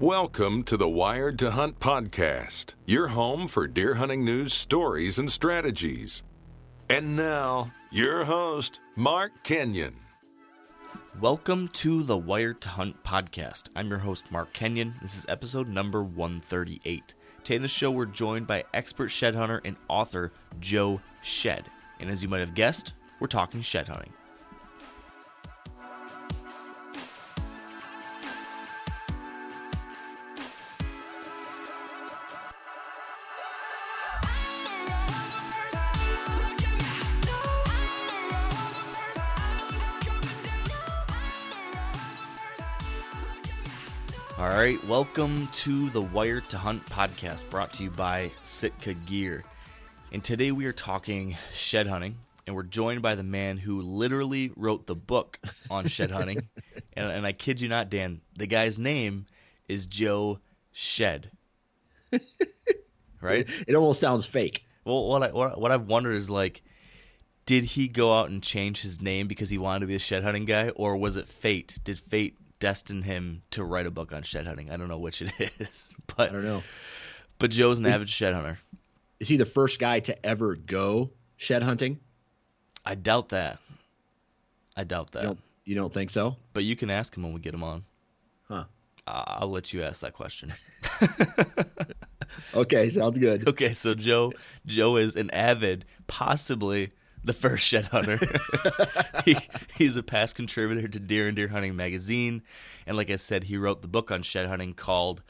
Welcome to the Wired to Hunt podcast, your home for deer hunting news, stories, and strategies. And now, your host, Mark Kenyon. Welcome to the Wired to Hunt podcast. I'm your host, Mark Kenyon. This is episode number 138. Today in the show, we're joined by expert shed hunter and author Joe Shead. And as you might have guessed, we're talking shed hunting. Right, welcome to the Wired to Hunt podcast brought to you by Sitka Gear. And today we are talking shed hunting, and we're joined by the man who literally wrote the book on shed hunting. and, and I kid you not, Dan, the guy's name is Joe Shead. right? It almost sounds fake. Well, what I what, what I've wondered is like, did he go out and change his name because he wanted to be a shed hunting guy, or was it fate? Did fate destine him to write a book on shed hunting? I don't know which it is, but I don't know. But Joe's an avid shed hunter. Is he the first guy to ever go shed hunting? I doubt that. I doubt that. You don't, you don't think so? But you can ask him when we get him on. Huh. I'll let you ask that question. Okay, sounds good. Okay, so Joe Joe is an avid, possibly the first shed hunter. he, he's a past contributor to Deer and Deer Hunting magazine, and like I said, he wrote the book on shed hunting called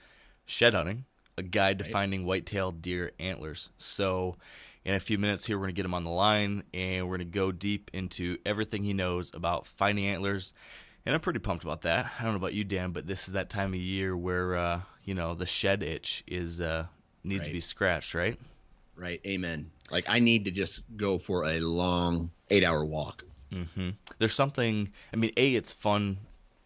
Shed Hunting: A Guide to Finding White-tailed Deer Antlers. So, in a few minutes here, we're gonna get him on the line, and we're gonna go deep into everything he knows about finding antlers. And I'm pretty pumped about that. I don't know about you, Dan, but this is that time of year where uh, you know the shed itch is uh, needs to be scratched, right? Right. Amen. Like I need to just go for a long eight hour walk. hmm There's something. I mean, a it's fun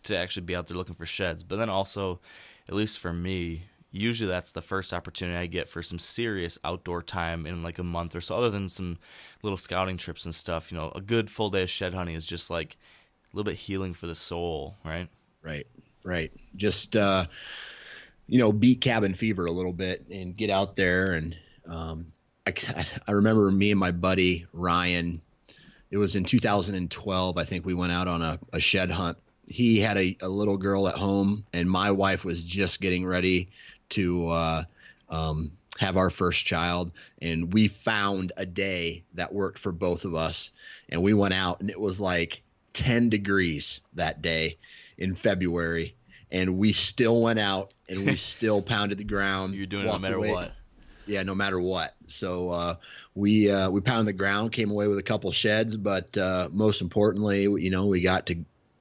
to actually be out there looking for sheds, but then also, at least for me, usually that's the first opportunity I get for some serious outdoor time in like a month or so. Other than some little scouting trips and stuff, you know, a good full day of shed hunting is just like a little bit healing for the soul, right? Right. Right. Just uh you know, beat cabin fever a little bit and get out there and um I I remember me and my buddy Ryan it was in 2012 I think we went out on a, a shed hunt. He had a, a little girl at home and my wife was just getting ready to uh um have our first child and we found a day that worked for both of us and we went out and it was like 10 degrees that day in February and we still went out and we still pounded the ground You're doing it no matter away- what. Yeah no matter what so uh, we uh, we pounded the ground came away with a couple sheds but uh, most importantly you know we got to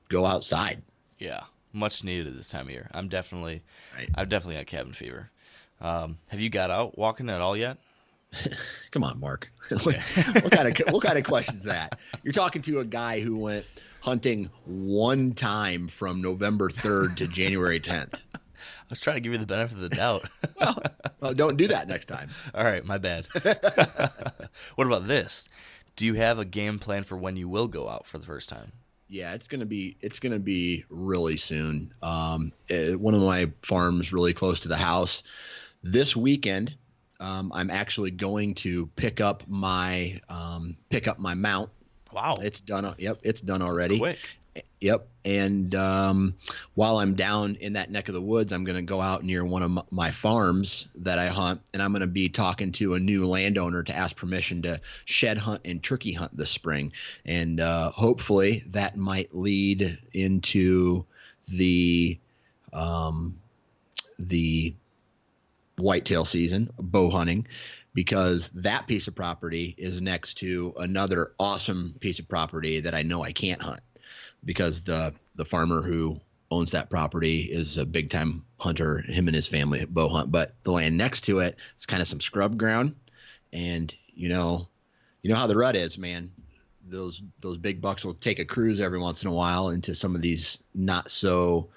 go outside Yeah, much needed at this time of year. I'm definitely, Right. I've definitely got cabin fever. Um, have you got out walking at all yet? come on mark what, what kind of what kind of question is that you're talking to a guy who went hunting one time from november 3rd to january 10th I was trying to give you the benefit of the doubt. well, well don't do that next time All right, my bad. what about this? Do you have a game plan for when you will go out for the first time? Yeah, it's gonna be it's gonna be really soon. Um, eh, one of my farms really close to the house. This weekend, um, I'm actually going to pick up my um, pick up my mount. Wow, It's done. Yep, it's done already. quick. Yep. And um, while I'm down in that neck of the woods, I'm going to go out near one of my farms that I hunt, and I'm going to be talking to a new landowner to ask permission to shed hunt and turkey hunt this spring. And uh, hopefully that might lead into the um, the whitetail season, bow hunting, because that piece of property is next to another awesome piece of property that I know I can't hunt because the the farmer who owns that property is a big time hunter. Him and his family bow hunt, but the land next to it is kind of some scrub ground, and you know, you know how the rut is, man. Those those big bucks will take a cruise every once in a while into some of these not so,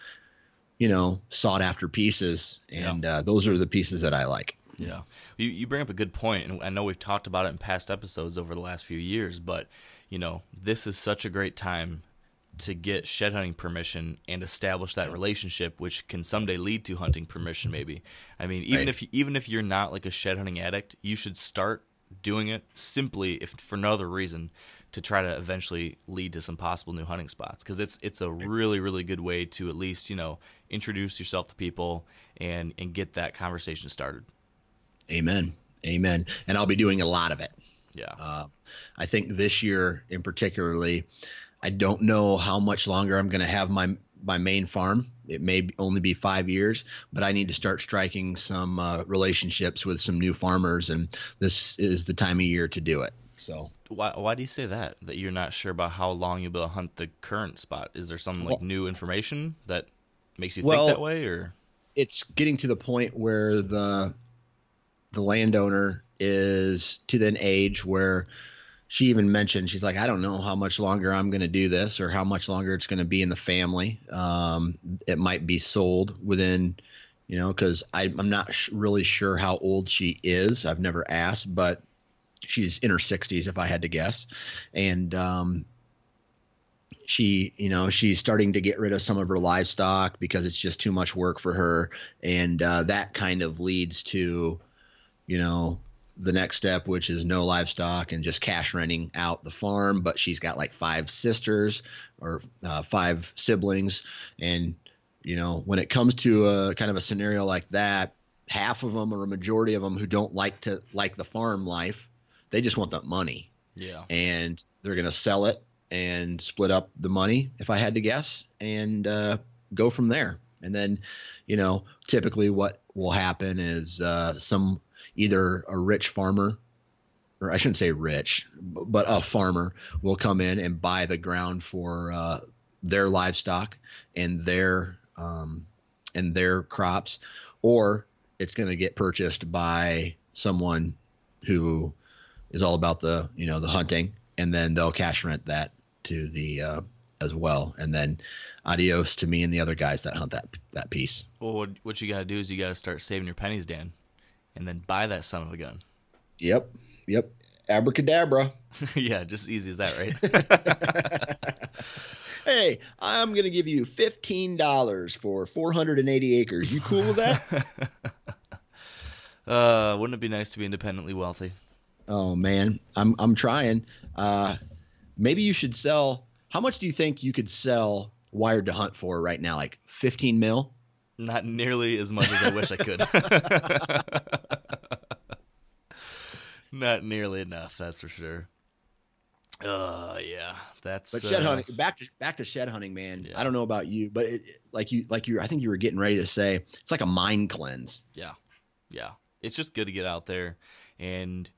you know, sought after pieces, Yeah. and uh, those are the pieces that I like. Yeah, you you bring up a good point, and I know we've talked about it in past episodes over the last few years. But you know, this is such a great time to get shed hunting permission and establish that relationship, which can someday lead to hunting permission. Maybe. I mean, even Right. if even if you're not like a shed hunting addict, you should start doing it simply, if for no other reason, to try to eventually lead to some possible new hunting spots. Because it's it's a really really good way to at least you know introduce yourself to people and and get that conversation started. Amen. Amen. And I'll be doing a lot of it. Yeah. Uh, I think this year in particularly, I don't know how much longer I'm going to have my my main farm. It may only be five years, but I need to start striking some uh, relationships with some new farmers, and this is the time of year to do it. So Why, why do you say that? That you're not sure about how long you'll be able to hunt the current spot? Is there some like Well- new information that makes you Well- think that way, or it's getting to the point where the the landowner is to an age where she even mentioned she's like i don't know how much longer i'm going to do this or how much longer it's going to be in the family. Um, it might be sold within you know because i'm not sh- really sure how old she is. I've never asked but she's in her 60s if i had to guess. And um, she you know she's starting to get rid of some of her livestock because it's just too much work for her. And uh, that kind of leads to you know the next step which is no livestock and just cash renting out the farm but she's got like five sisters or uh, five siblings. And you know when it comes to a kind of a scenario like that half of them or a majority of them who don't like to like the farm life they just want that money. Yeah, and they're going to sell it and split up the money if i had to guess and uh, go from there. And then you know typically what will happen is uh, some either a rich farmer or i shouldn't say rich but a farmer will come in and buy the ground for uh, their livestock and their um, and their crops or it's going to get purchased by someone who is all about the you know the hunting, and then they'll cash rent that to the uh, as well, and then adios to me and the other guys that hunt that that piece. Well, what, what you got to do is you got to start saving your pennies, Dan, and then buy that son of a gun. Yep, yep, abracadabra. yeah, just easy as that, right? Hey, I'm gonna give you fifteen dollars for 480 acres. You cool with that? uh, wouldn't it be nice to be independently wealthy? oh man, I'm I'm trying. Uh, maybe you should sell. How much do you think you could sell Wired to Hunt for right now? Like 15 mil? Not nearly as much as I wish I could. Not nearly enough, that's for sure. Uh, yeah, that's. But shed uh, hunting, back to back to shed hunting, man. Yeah. I don't know about you, but it, like you, like you, I think you were getting ready to say it's like a mind cleanse. Yeah. Yeah. It's just good to get out there. And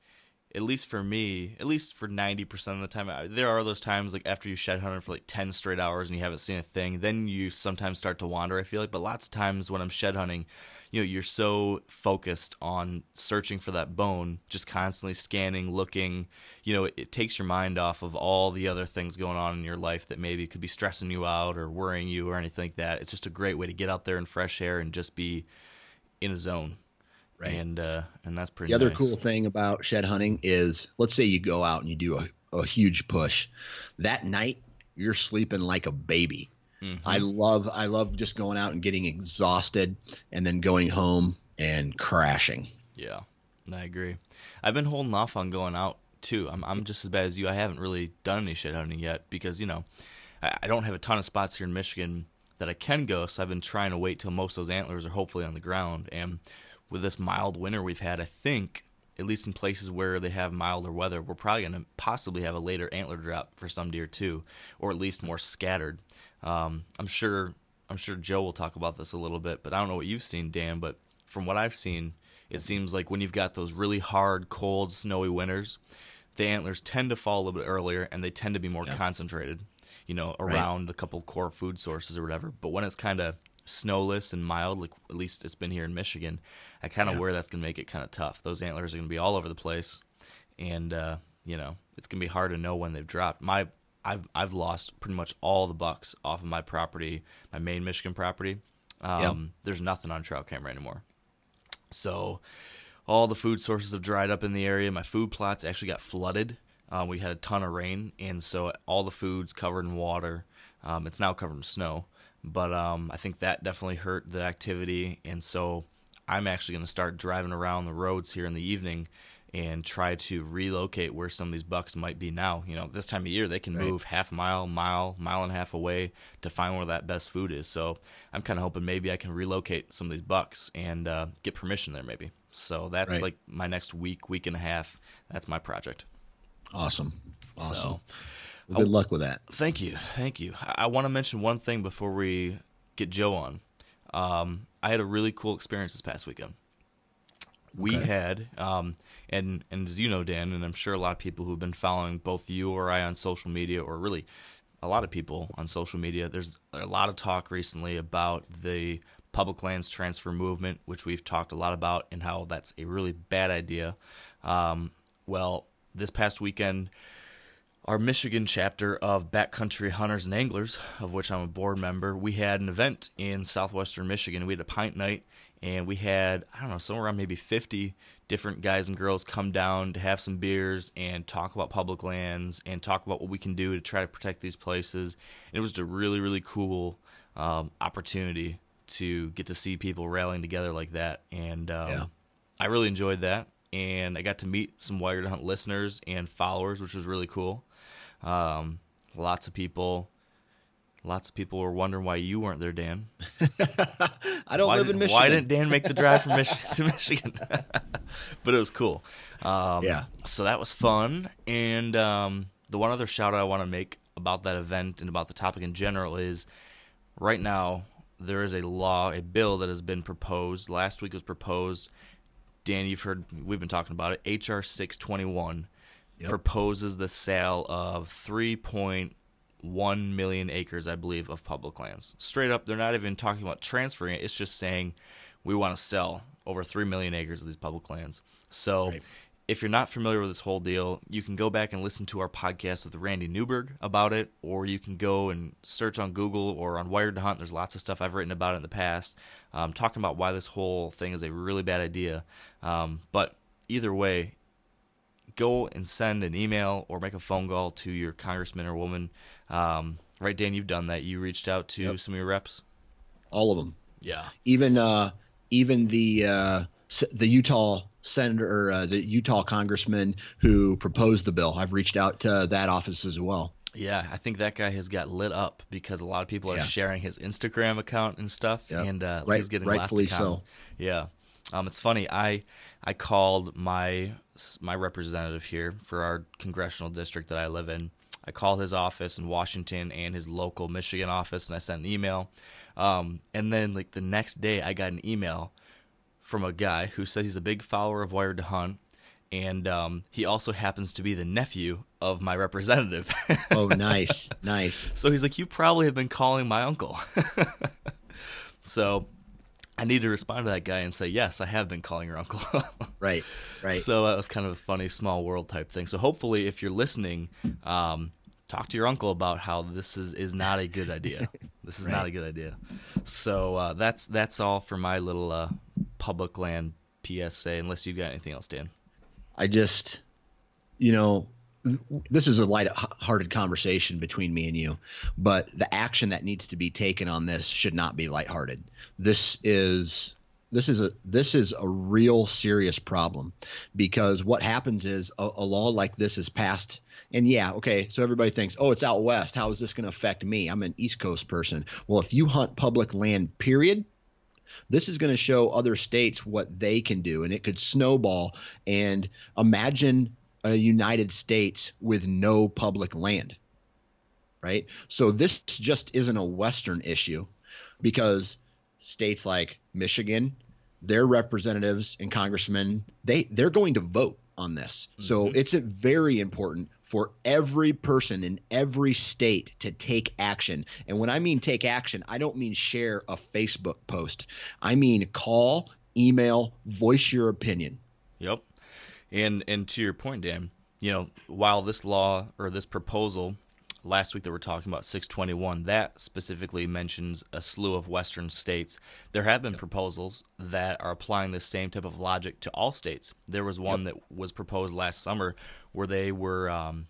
at least for me, at least for 90% of the time, there are those times like after you shed hunting for like 10 straight hours and you haven't seen a thing, then you sometimes start to wander, I feel like. But lots of times when I'm shed hunting, you know, you're so focused on searching for that bone, just constantly scanning, looking, you know, it, it takes your mind off of all the other things going on in your life that maybe could be stressing you out or worrying you or anything like that. It's just a great way to get out there in fresh air and just be in a zone. Right. And uh, and that's pretty. The other nice. cool thing about shed hunting is, let's say you go out and you do a, a huge push, that night you're sleeping like a baby. Mm-hmm. I love, I love just going out and getting exhausted and then going home and crashing. Yeah, I agree. I've been holding off on going out too. I'm I'm just as bad as you. I haven't really done any shit hunting yet because you know I, I don't have a ton of spots here in Michigan that I can go. So I've been trying to wait till most of those antlers are hopefully on the ground. And with this mild winter we've had, I think at least in places where they have milder weather, we're probably going to possibly have a later antler drop for some deer too, or at least more scattered. Um, I'm sure I'm sure Joe will talk about this a little bit, but I don't know what you've seen, Dan. But from what I've seen, it seems like when you've got those really hard, cold, snowy winters, the antlers tend to fall a little bit earlier, and they tend to be more concentrated. You know, around the couple core food sources or whatever. But when it's kind of snowless and mild, like at least it's been here in Michigan, I kind of Yeah. worry that's gonna make it kind of tough. Those antlers are gonna be all over the place, and uh, you know it's gonna be hard to know when they've dropped. My I've I've lost pretty much all the bucks off of my property, my main Michigan property. Um, There's nothing on trail camera anymore. So all the food sources have dried up in the area. My food plots actually got flooded. Uh, we had a ton of rain, and so all the food's covered in water. Um, it's now covered in snow, but um, I think that definitely hurt the activity, and so I'm actually going to start driving around the roads here in the evening and try to relocate where some of these bucks might be now. You know, this time of year they can Right. move half a mile, mile, mile and a half away to find where that best food is. So I'm kind of hoping maybe I can relocate some of these bucks and uh, get permission there, maybe. So that's Right. like my next week, week and a half. That's my project. Awesome. Awesome. So Well, good luck with that. Thank you, thank you. I, I want to mention one thing before we get Joe on. Um, I had a really cool experience this past weekend. We Okay. had, um, and and as you know, Dan, and I'm sure a lot of people who've been following both you or I on social media, or really a lot of people on social media. There's a lot of talk recently about the public lands transfer movement, which we've talked a lot about, and how that's a really bad idea. Um, well, this past weekend, our Michigan chapter of Backcountry Hunters and Anglers, of which I'm a board member, we had an event in southwestern Michigan. We had a pint night, and we had, I don't know, somewhere around maybe 50 different guys and girls come down to have some beers and talk about public lands and talk about what we can do to try to protect these places. And it was a really, really cool um, opportunity to get to see people rallying together like that. And um, Yeah. I really enjoyed that. And I got to meet some Wired Hunt listeners and followers, which was really cool. Um, lots of people, lots of people were wondering why you weren't there, Dan. I don't Why, live did, in Michigan. why didn't Dan make the drive from Michigan to Michigan? but it was cool. Um, Yeah. So that was fun. And um, the one other shout out I want to make about that event and about the topic in general is right now there is a law, a bill that has been proposed. Last week was proposed. Dan, you've heard, we've been talking about it. HR 621 Yep. proposes the sale of 3.1 million acres, I believe, of public lands. Straight up, they're not even talking about transferring it. It's just saying we want to sell over 3 million acres of these public lands. So Right. if you're not familiar with this whole deal, you can go back and listen to our podcast with Randy Newberg about it, or you can go and search on Google or on Wired to Hunt. There's lots of stuff I've written about it in the past, um, talking about why this whole thing is a really bad idea. Um, but either way, go and send an email or make a phone call to your congressman or woman. Um, right, Dan, you've done that. You reached out to Yep. some of your reps. All of them. Yeah. Even uh, even the uh, the Utah senator or uh, the Utah congressman who proposed the bill. I've reached out to that office as well. Yeah, I think that guy has got lit up because a lot of people are Yeah. sharing his Instagram account and stuff, Yep. and uh, Right- he's getting rightfully lots of so. Yeah, um, it's funny. I I called my my representative here for our congressional district that I live in. I called his office in Washington and his local Michigan office, and I sent an email. Um, and then like the next day, I got an email from a guy who said he's a big follower of Wired to Hunt, and um, he also happens to be the nephew of my representative. Oh, nice, nice. So he's like, You probably have been calling my uncle. so I need to respond to that guy and say, Yes, I have been calling your uncle. Right, right. so that was kind of a funny small world type thing. So hopefully, if you're listening, um, talk to your uncle about how this is, is not a good idea. This is not a good idea. So uh, that's that's all for my little uh, public land PSA. Unless you've got anything else, Dan. I just, you know, this is a light-hearted conversation between me and you, but the action that needs to be taken on this should not be lighthearted. This is this is a this is a real serious problem because what happens is a, a law like this is passed and yeah okay so everybody thinks oh it's out west. How is this going to affect me? I'm an east coast person. Well if you hunt public land period this is going to show other states what they can do and it could snowball. And imagine a united states with no public land right? So this just isn't a western issue because states like michigan their representatives and congressmen they they're going to vote on this. So mm-hmm. it's a very important for every person in every state to take action. And when i mean take action i don't mean share a facebook post. I mean call email voice your opinion. Yep. And and to your point, Dan, you know, while this law or this proposal last week that we're talking about 621 that specifically mentions a slew of western states. There have been proposals that are applying the same type of logic to all states. There was one that was proposed last summer where they were um,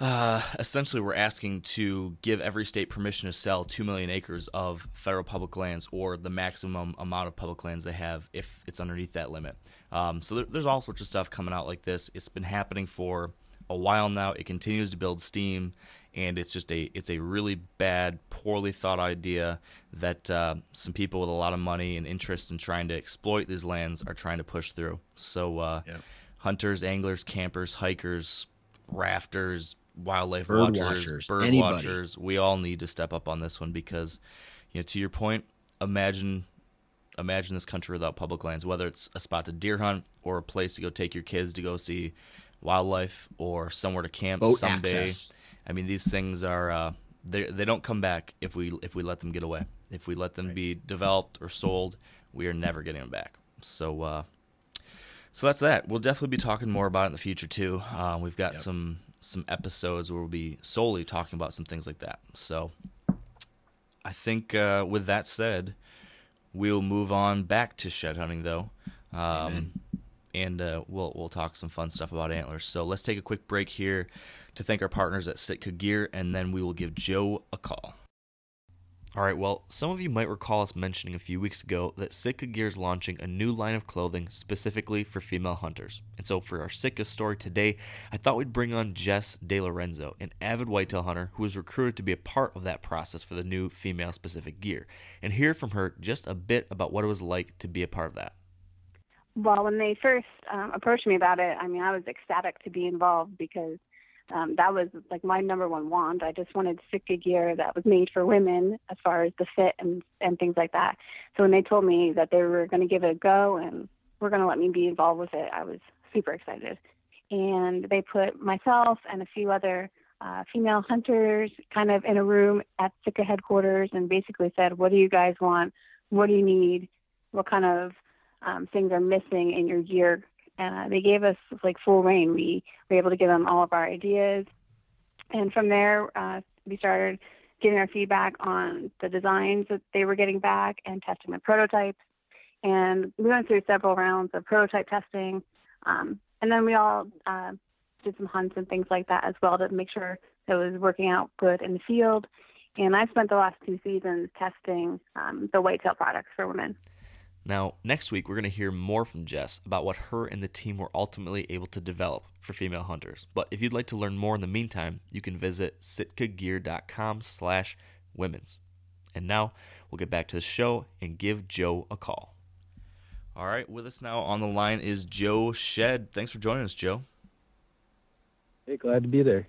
Uh, essentially, we're asking to give every state permission to sell 2 million acres of federal public lands or the maximum amount of public lands they have if it's underneath that limit. Um, so there, there's all sorts of stuff coming out like this. It's been happening for a while now. It continues to build steam, and it's just a it's a really bad, poorly thought idea that uh, some people with a lot of money and interest in trying to exploit these lands are trying to push through. So uh, yep. hunters, anglers, campers, hikers, rafters, wildlife bird watchers, watchers, bird anybody. watchers, we all need to step up on this one because, you know, to your point, imagine imagine this country without public lands, whether it's a spot to deer hunt or a place to go take your kids to go see wildlife or somewhere to camp Boat someday. access. I mean, these things are uh, they they don't come back if we if we let them get away. If we let them Right. be developed or sold, we are never getting them back. So. Uh, so that's that. We'll definitely be talking more about it in the future too. Uh, we've got Yep. some some episodes where we'll be solely talking about some things like that. So I think uh, with that said, we'll move on back to shed hunting though, um, and uh, we'll we'll talk some fun stuff about antlers. So let's take a quick break here to thank our partners at Sitka Gear, and then we will give Joe a call. All right, well, some of you might recall us mentioning a few weeks ago that Sitka Gear is launching a new line of clothing specifically for female hunters. And so for our Sitka story today, I thought we'd bring on Jess De Lorenzo, an avid whitetail hunter who was recruited to be a part of that process for the new female specific gear, and hear from her just a bit about what it was like to be a part of that. Well, when they first um, approached me about it, I mean, I was ecstatic to be involved because um, that was like my number one want. I just wanted Sitka gear that was made for women as far as the fit and and things like that. So when they told me that they were going to give it a go and were going to let me be involved with it, I was super excited. And they put myself and a few other uh, female hunters kind of in a room at Sitka headquarters and basically said, "What do you guys want? What do you need? What kind of um, things are missing in your gear?" And uh, they gave us like full reign. We were able to give them all of our ideas, and from there uh, we started getting our feedback on the designs that they were getting back and testing the prototypes. And we went through several rounds of prototype testing, um, and then we all uh, did some hunts and things like that as well to make sure it was working out good in the field. And I've spent the last two seasons testing um, the whitetail products for women. Now, next week, we're going to hear more from Jess about what her and the team were ultimately able to develop for female hunters. But if you'd like to learn more in the meantime, you can visit sitkagear.com slash women's. And now, we'll get back to the show and give Joe a call. All right, with us now on the line is Joe Shead. Thanks for joining us, Joe. Hey, glad to be there.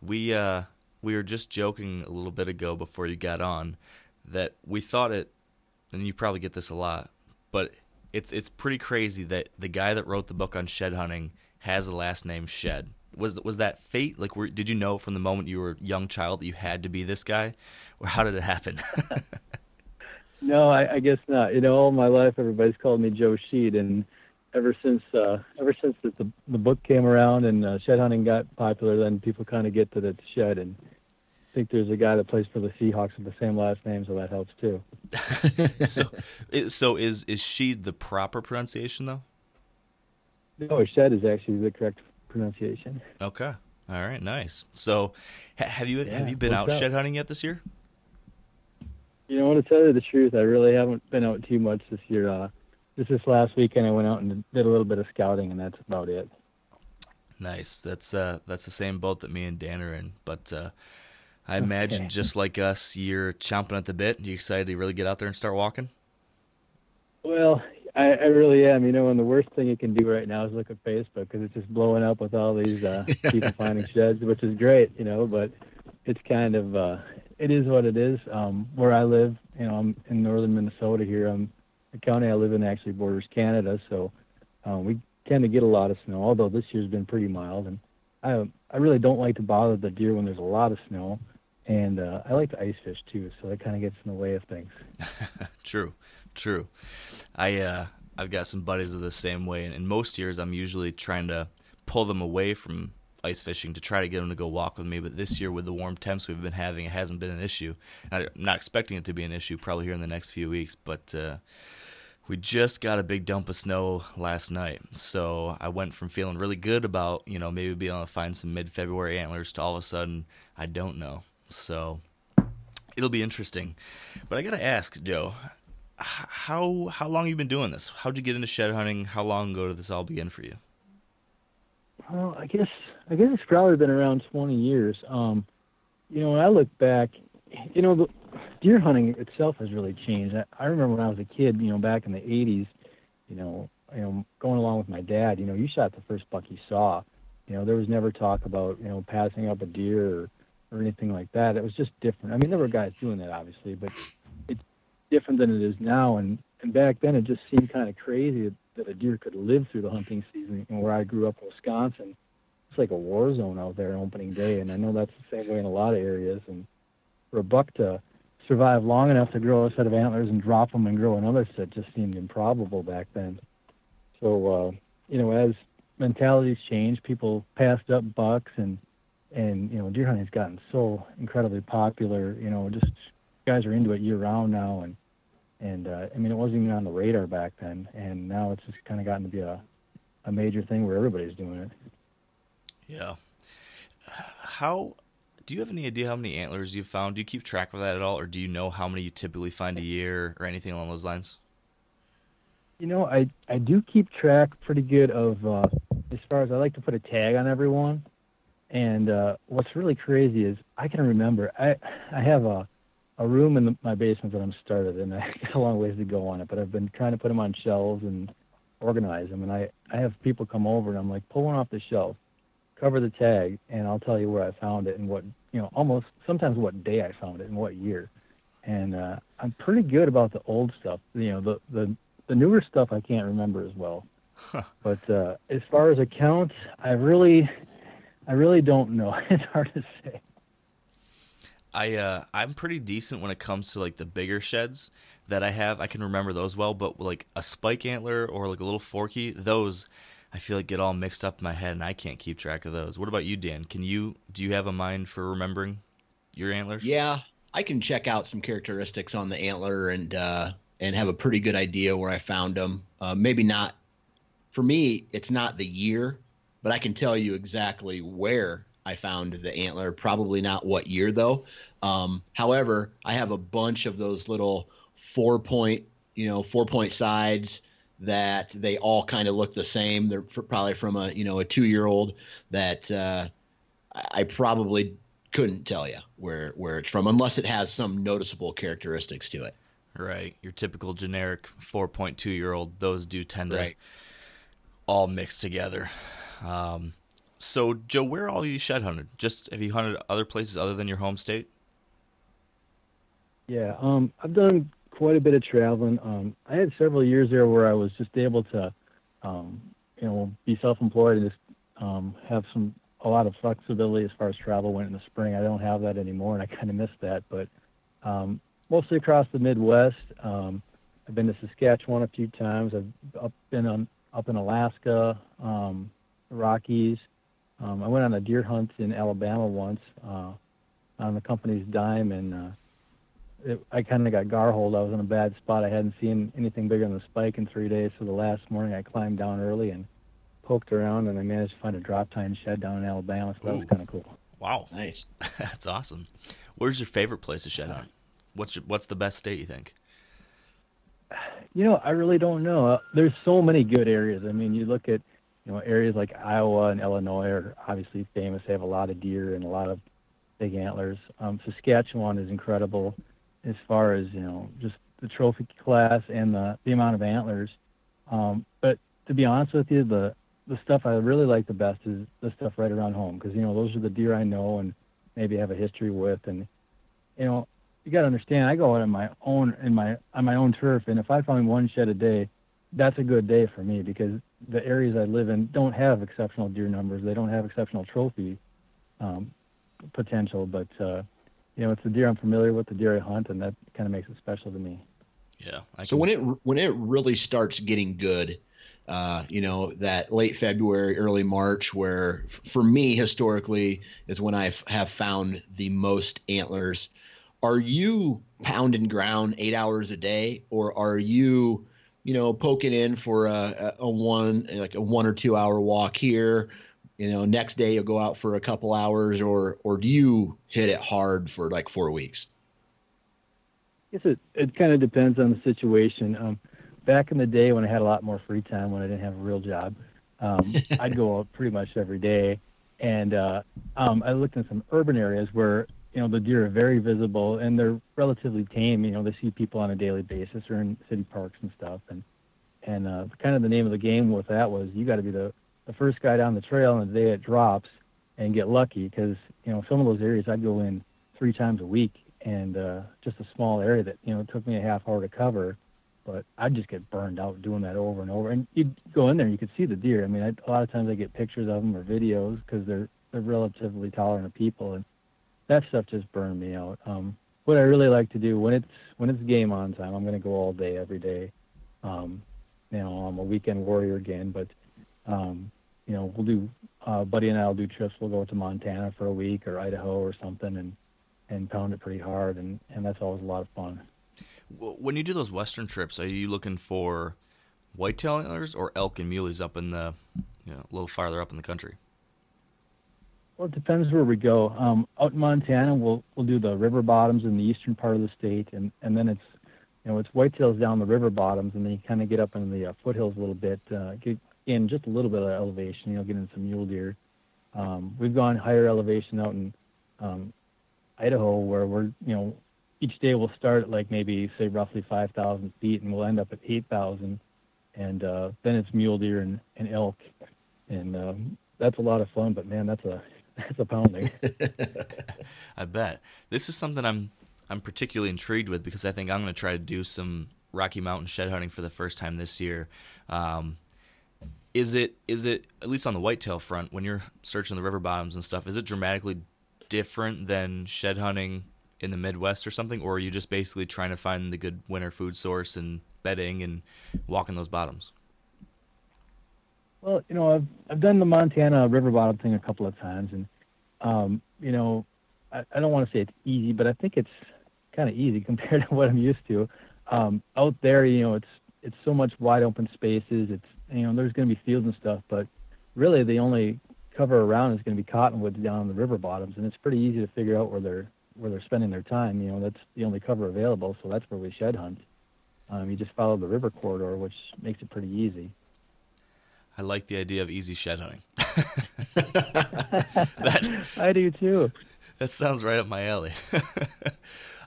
We uh we were just joking a little bit ago before you got on that we thought it and you probably get this a lot, but it's it's pretty crazy that the guy that wrote the book on shed hunting has the last name Shead. Was was that fate? Like, were, did you know from the moment you were a young child that you had to be this guy, or how did it happen? No, I, I guess not. You know, all my life everybody's called me Joe Sheed, and ever since uh, ever since the, the the book came around and uh, shed hunting got popular, then people kind of get that it's shed. And think there's a guy that plays for the Seahawks with the same last name, so that helps too. so, so is is she the proper pronunciation though? No, shed is actually the correct pronunciation. Okay, all right, nice. So, ha- have you have you been out worked out. shed hunting yet this year? You know, to tell you the truth, I really haven't been out too much this year. Uh, just this last weekend, I went out and did a little bit of scouting, and that's about it. Nice. That's uh that's the same boat that me and Dan are in. But uh I imagine just like us, you're chomping at the bit. You excited to really get out there and start walking? Well, I, I really am. You know, and the worst thing you can do right now is look at Facebook because it's just blowing up with all these uh, people finding sheds, which is great, you know. But it's kind of uh, it is what it is. Um, where I live, you know, I'm in northern Minnesota here. I'm the county I live in actually borders Canada, so um, we tend to get a lot of snow. Although this year's been pretty mild, and I I really don't like to bother the deer when there's a lot of snow. And uh, I like to ice fish too, so that kind of gets in the way of things. True, true. I uh, I've got some buddies are the same way, and in most years I'm usually trying to pull them away from ice fishing to try to get them to go walk with me. But this year, with the warm temps we've been having, it hasn't been an issue. I'm not expecting it to be an issue probably here in the next few weeks, but uh, We just got a big dump of snow last night, so I went from feeling really good about you know maybe being able to find some mid-February antlers to all of a sudden I don't know. So it'll be interesting. But I gotta ask, Joe, how how long you been doing this? How'd you get into shed hunting? How long ago did this all begin for you? Well, I guess I guess it's probably been around 20 years. Um, you know, when I look back, you know, the deer hunting itself has really changed. I, I remember when I was a kid, you know, back in the 80s, you know, you know, going along with my dad, you know, you shot the first buck you saw. You know, there was never talk about, you know, passing up a deer or, or anything like that. It was just different. I mean, there were guys doing that, obviously, but it's different than it is now. And, and back then, it just seemed kind of crazy that a deer could live through the hunting season. And where I grew up in Wisconsin, it's like a war zone out there opening day. And I know that's the same way in a lot of areas. And for a buck to survive long enough to grow a set of antlers and drop them and grow another set just seemed improbable back then. So, uh, you know, as mentalities changed, people passed up bucks and, and, you know, deer hunting's gotten so incredibly popular, you know, just guys are into it year round now. And, and, uh, I mean, it wasn't even on the radar back then. And now it's just kind of gotten to be a, a major thing where everybody's doing it. Yeah. How do you have any idea how many antlers you've found? Do you keep track of that at all, or do you know how many you typically find a year, or anything along those lines? You know, I I do keep track pretty good of uh, as far as I like to put a tag on everyone. And uh, what's really crazy is I can remember I I have a a room in the, my basement that I'm started, and I got a long ways to go on it. But I've been trying to put them on shelves and organize them. And I I have people come over, and I'm like, pull one off the shelf, cover the tag, and I'll tell you where I found it and what you know, almost sometimes what day I found it and what year. And uh, I'm pretty good about the old stuff. You know, the the the newer stuff I can't remember as well. Huh. But uh, as far as accounts, I really, I really don't know. it's hard to say. I uh, I'm pretty decent when it comes to like the bigger sheds that I have. I can remember those well, but like a spike antler or like a little forky, those I feel like get all mixed up in my head, and I can't keep track of those. What about you, Dan? Can you do you have a mind for remembering your antlers? Yeah, I can check out some characteristics on the antler and uh, and have a pretty good idea where I found them. Uh, maybe not for me. It's not the year, but I can tell you exactly where I found the antler. Probably not what year though. Um, however, I have a bunch of those little four point, you know, four point sides that they all kind of look the same. They're probably from a you know a two year old that uh, I probably couldn't tell you where where it's from unless it has some noticeable characteristics to it. Right, your typical generic four point two year old. Those do tend to right. all mix together. Um, so, Joe, where are all you shed hunted? Just have you hunted other places other than your home state? Yeah, um, I've done quite a bit of traveling. Um, I had several years there where I was just able to, um, you know, be self-employed and just um, have some a lot of flexibility as far as travel went in the spring. I don't have that anymore, and I kind of miss that. But um, mostly across the Midwest. Um, I've been to Saskatchewan a few times. I've up, been on up in Alaska, um, Rockies. Um, I went on a deer hunt in Alabama once uh, on the company's dime, and uh, it, I kind of got gar hold. I was in a bad spot. I hadn't seen anything bigger than a spike in three days. So the last morning, I climbed down early and poked around, and I managed to find a drop tine shed down in Alabama. So that Ooh. was kind of cool. Wow, nice. That's awesome. Where's your favorite place to shed on? What's your, what's the best state you think? You know, I really don't know. Uh, there's so many good areas. I mean, you look at you know areas like Iowa and Illinois are obviously famous. They have a lot of deer and a lot of big antlers. Um, Saskatchewan is incredible as far as you know just the trophy class and the the amount of antlers. Um, but to be honest with you, the the stuff I really like the best is the stuff right around home because you know those are the deer I know and maybe have a history with, and you know you got to understand I go out on my own in my on my own turf, and if I find one shed a day, that's a good day for me because the areas I live in don't have exceptional deer numbers. They don't have exceptional trophy um, potential, but uh, you know, it's the deer I'm familiar with, the deer I hunt, and that kind of makes it special to me. Yeah. I so can... when it when it really starts getting good, uh, you know, that late February, early March, where for me historically is when I have found the most antlers. Are you pounding ground eight hours a day, or are you, you know, poking in for a, a one like a one or two hour walk here. You know, next day you'll go out for a couple hours, or or do you hit it hard for like four weeks? I guess it it kind of depends on the situation. Um, back in the day when I had a lot more free time, when I didn't have a real job, um, I'd go out pretty much every day, and uh, um, I looked in some urban areas where you know the deer are very visible and they're relatively tame. You know, they see people on a daily basis or in city parks and stuff, and and uh, kind of the name of the game with that was you got to be the the first guy down the trail on the day it drops and get lucky because you know some of those areas I'd go in three times a week and uh, just a small area that you know it took me a half hour to cover, but I'd just get burned out doing that over and over. And you'd go in there and you could see the deer. I mean, I, a lot of times I get pictures of them or videos because they're they're relatively tolerant of people, and that stuff just burned me out. Um, what I really like to do when it's when it's game on time, I'm going to go all day every day. Um, you know, I'm a weekend warrior again, but um, you know, we'll do. Uh, Buddy and I'll do trips. We'll go to Montana for a week or Idaho or something, and and pound it pretty hard, and and that's always a lot of fun. When you do those western trips, are you looking for whitetail antlers or elk and muleys up in the, you know, a little farther up in the country? Well, it depends where we go. Um, out in Montana, we'll we'll do the river bottoms in the eastern part of the state, and and then it's you know it's whitetails down the river bottoms, and then you kind of get up in the uh, foothills a little bit, uh, get in just a little bit of elevation. You know, get in some mule deer. Um, we've gone higher elevation out in um, Idaho, where we're you know each day we'll start at like maybe say roughly 5,000 feet, and we'll end up at 8,000, and uh, then it's mule deer and, and elk, and um, that's a lot of fun. But man, that's a that's a pounding. I bet this is something I'm I'm particularly intrigued with because I think I'm going to try to do some Rocky Mountain shed hunting for the first time this year. Um, is it is it at least on the whitetail front when you're searching the river bottoms and stuff? Is it dramatically different than shed hunting in the Midwest or something, or are you just basically trying to find the good winter food source and bedding and walking those bottoms? Well, you know, I've I've done the Montana river bottom thing a couple of times, and um, you know, I, I don't want to say it's easy, but I think it's kind of easy compared to what I'm used to. Um, out there, you know, it's it's so much wide open spaces. It's you know, there's going to be fields and stuff, but really the only cover around is going to be cottonwoods down on the river bottoms, and it's pretty easy to figure out where they're where they're spending their time. You know, that's the only cover available, so that's where we shed hunt. Um, you just follow the river corridor, which makes it pretty easy. I like the idea of easy shed hunting. that, I do too. That sounds right up my alley.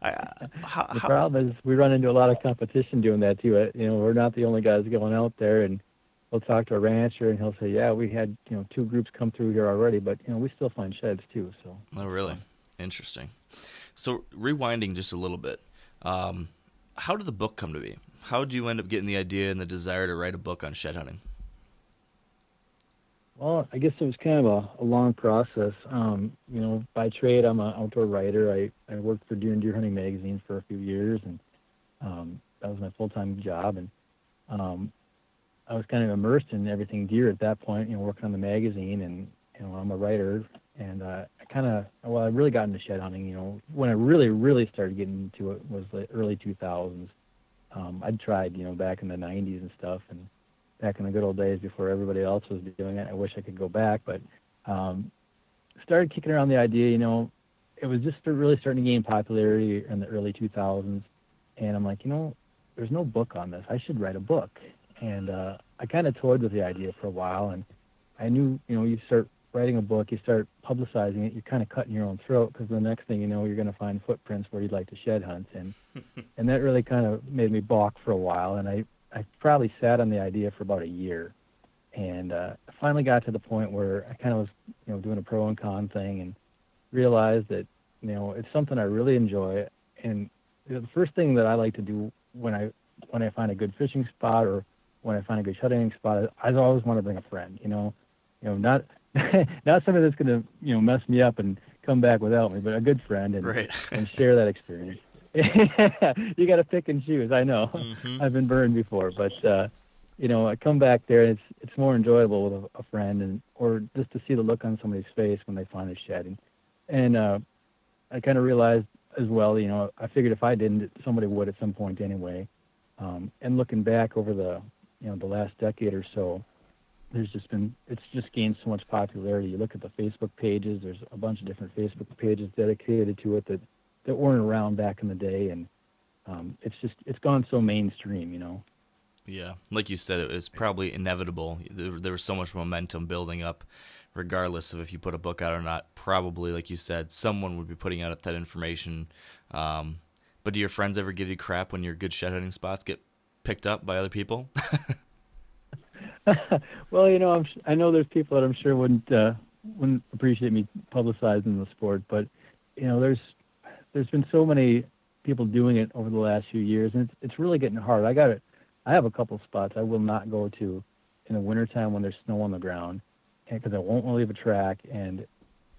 I, how, the problem is we run into a lot of competition doing that too. You know, we're not the only guys going out there, and we'll talk to a rancher, and he'll say, "Yeah, we had you know two groups come through here already, but you know we still find sheds too." So. Oh, really? Interesting. So rewinding just a little bit, um, how did the book come to be? How did you end up getting the idea and the desire to write a book on shed hunting? Well, I guess it was kind of a, a long process. Um, you know, by trade, I'm an outdoor writer. I, I worked for Deer and Deer Hunting magazine for a few years, and um, that was my full-time job. And um, I was kind of immersed in everything deer at that point. You know, working on the magazine, and you know, I'm a writer, and uh, I kind of well, I really got into shed hunting. You know, when I really, really started getting into it was the early 2000s. Um, I'd tried, you know, back in the 90s and stuff, and back in the good old days before everybody else was doing it. I wish I could go back, but um, started kicking around the idea. You know, it was just really starting to gain popularity in the early 2000s, and I'm like, you know, there's no book on this. I should write a book. And uh, I kind of toyed with the idea for a while, and I knew, you know, you start writing a book, you start publicizing it, you're kind of cutting your own throat because the next thing you know, you're going to find footprints where you'd like to shed hunt, and and that really kind of made me balk for a while. And I I probably sat on the idea for about a year, and uh, I finally got to the point where I kind of was, you know, doing a pro and con thing, and realized that, you know, it's something I really enjoy. And the first thing that I like to do when I when I find a good fishing spot or when I find a good hunting spot, I always want to bring a friend. You know, you know, not not somebody that's going to you know mess me up and come back without me, but a good friend and right. and share that experience. you got to pick and choose. I know. Mm-hmm. I've been burned before, but uh, you know, I come back there and it's it's more enjoyable with a, a, friend and or just to see the look on somebody's face when they find a shed. And, and uh, I kind of realized as well, you know, I figured if I didn't, somebody would at some point anyway. Um, and looking back over the you know the last decade or so, there's just been it's just gained so much popularity. You look at the Facebook pages. There's a bunch of different Facebook pages dedicated to it that that weren't around back in the day, and um, it's just it's gone so mainstream. You know. Yeah, like you said, it was probably inevitable. There, there was so much momentum building up, regardless of if you put a book out or not. Probably, like you said, someone would be putting out that information. Um, but do your friends ever give you crap when your good shed hunting spots get picked up by other people? well, you know, I'm, I know there's people that I'm sure wouldn't uh, wouldn't appreciate me publicizing the sport, but you know, there's there's been so many people doing it over the last few years, and it's it's really getting hard. I got it. I have a couple spots I will not go to in the wintertime when there's snow on the ground, because I won't leave a track. And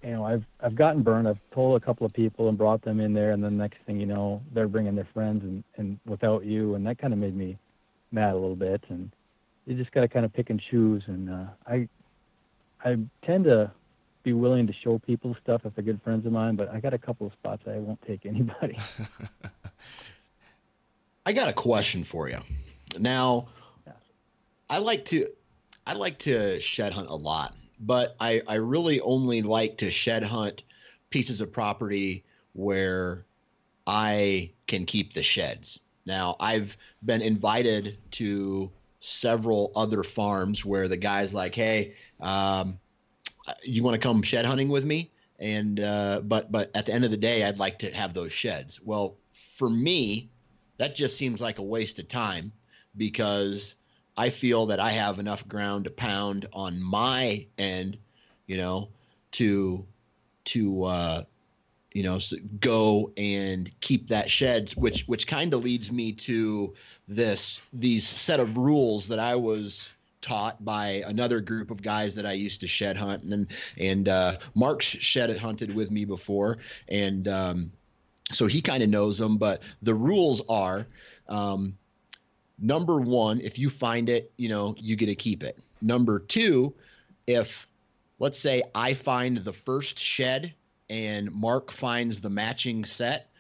you know, I've I've gotten burned. I've told a couple of people and brought them in there, and then next thing you know, they're bringing their friends and and without you, and that kind of made me mad a little bit. And you just got to kind of pick and choose. And uh, I I tend to be willing to show people stuff if they're good friends of mine, but I got a couple of spots I won't take anybody. I got a question for you. Now, I like to I like to shed hunt a lot, but I I really only like to shed hunt pieces of property where I can keep the sheds. Now, I've been invited to several other farms where the guy's like, "Hey, um, you want to come shed hunting with me?" And uh, but but at the end of the day, I'd like to have those sheds. Well, for me, that just seems like a waste of time because I feel that I have enough ground to pound on my end, you know, to to uh, you know go and keep that shed which which kind of leads me to this these set of rules that i was taught by another group of guys that i used to shed hunt and and uh, mark's shed hunted with me before and um, so he kind of knows them but the rules are um, number one if you find it you know you get to keep it number two if let's say i find the first shed and Mark finds the matching set,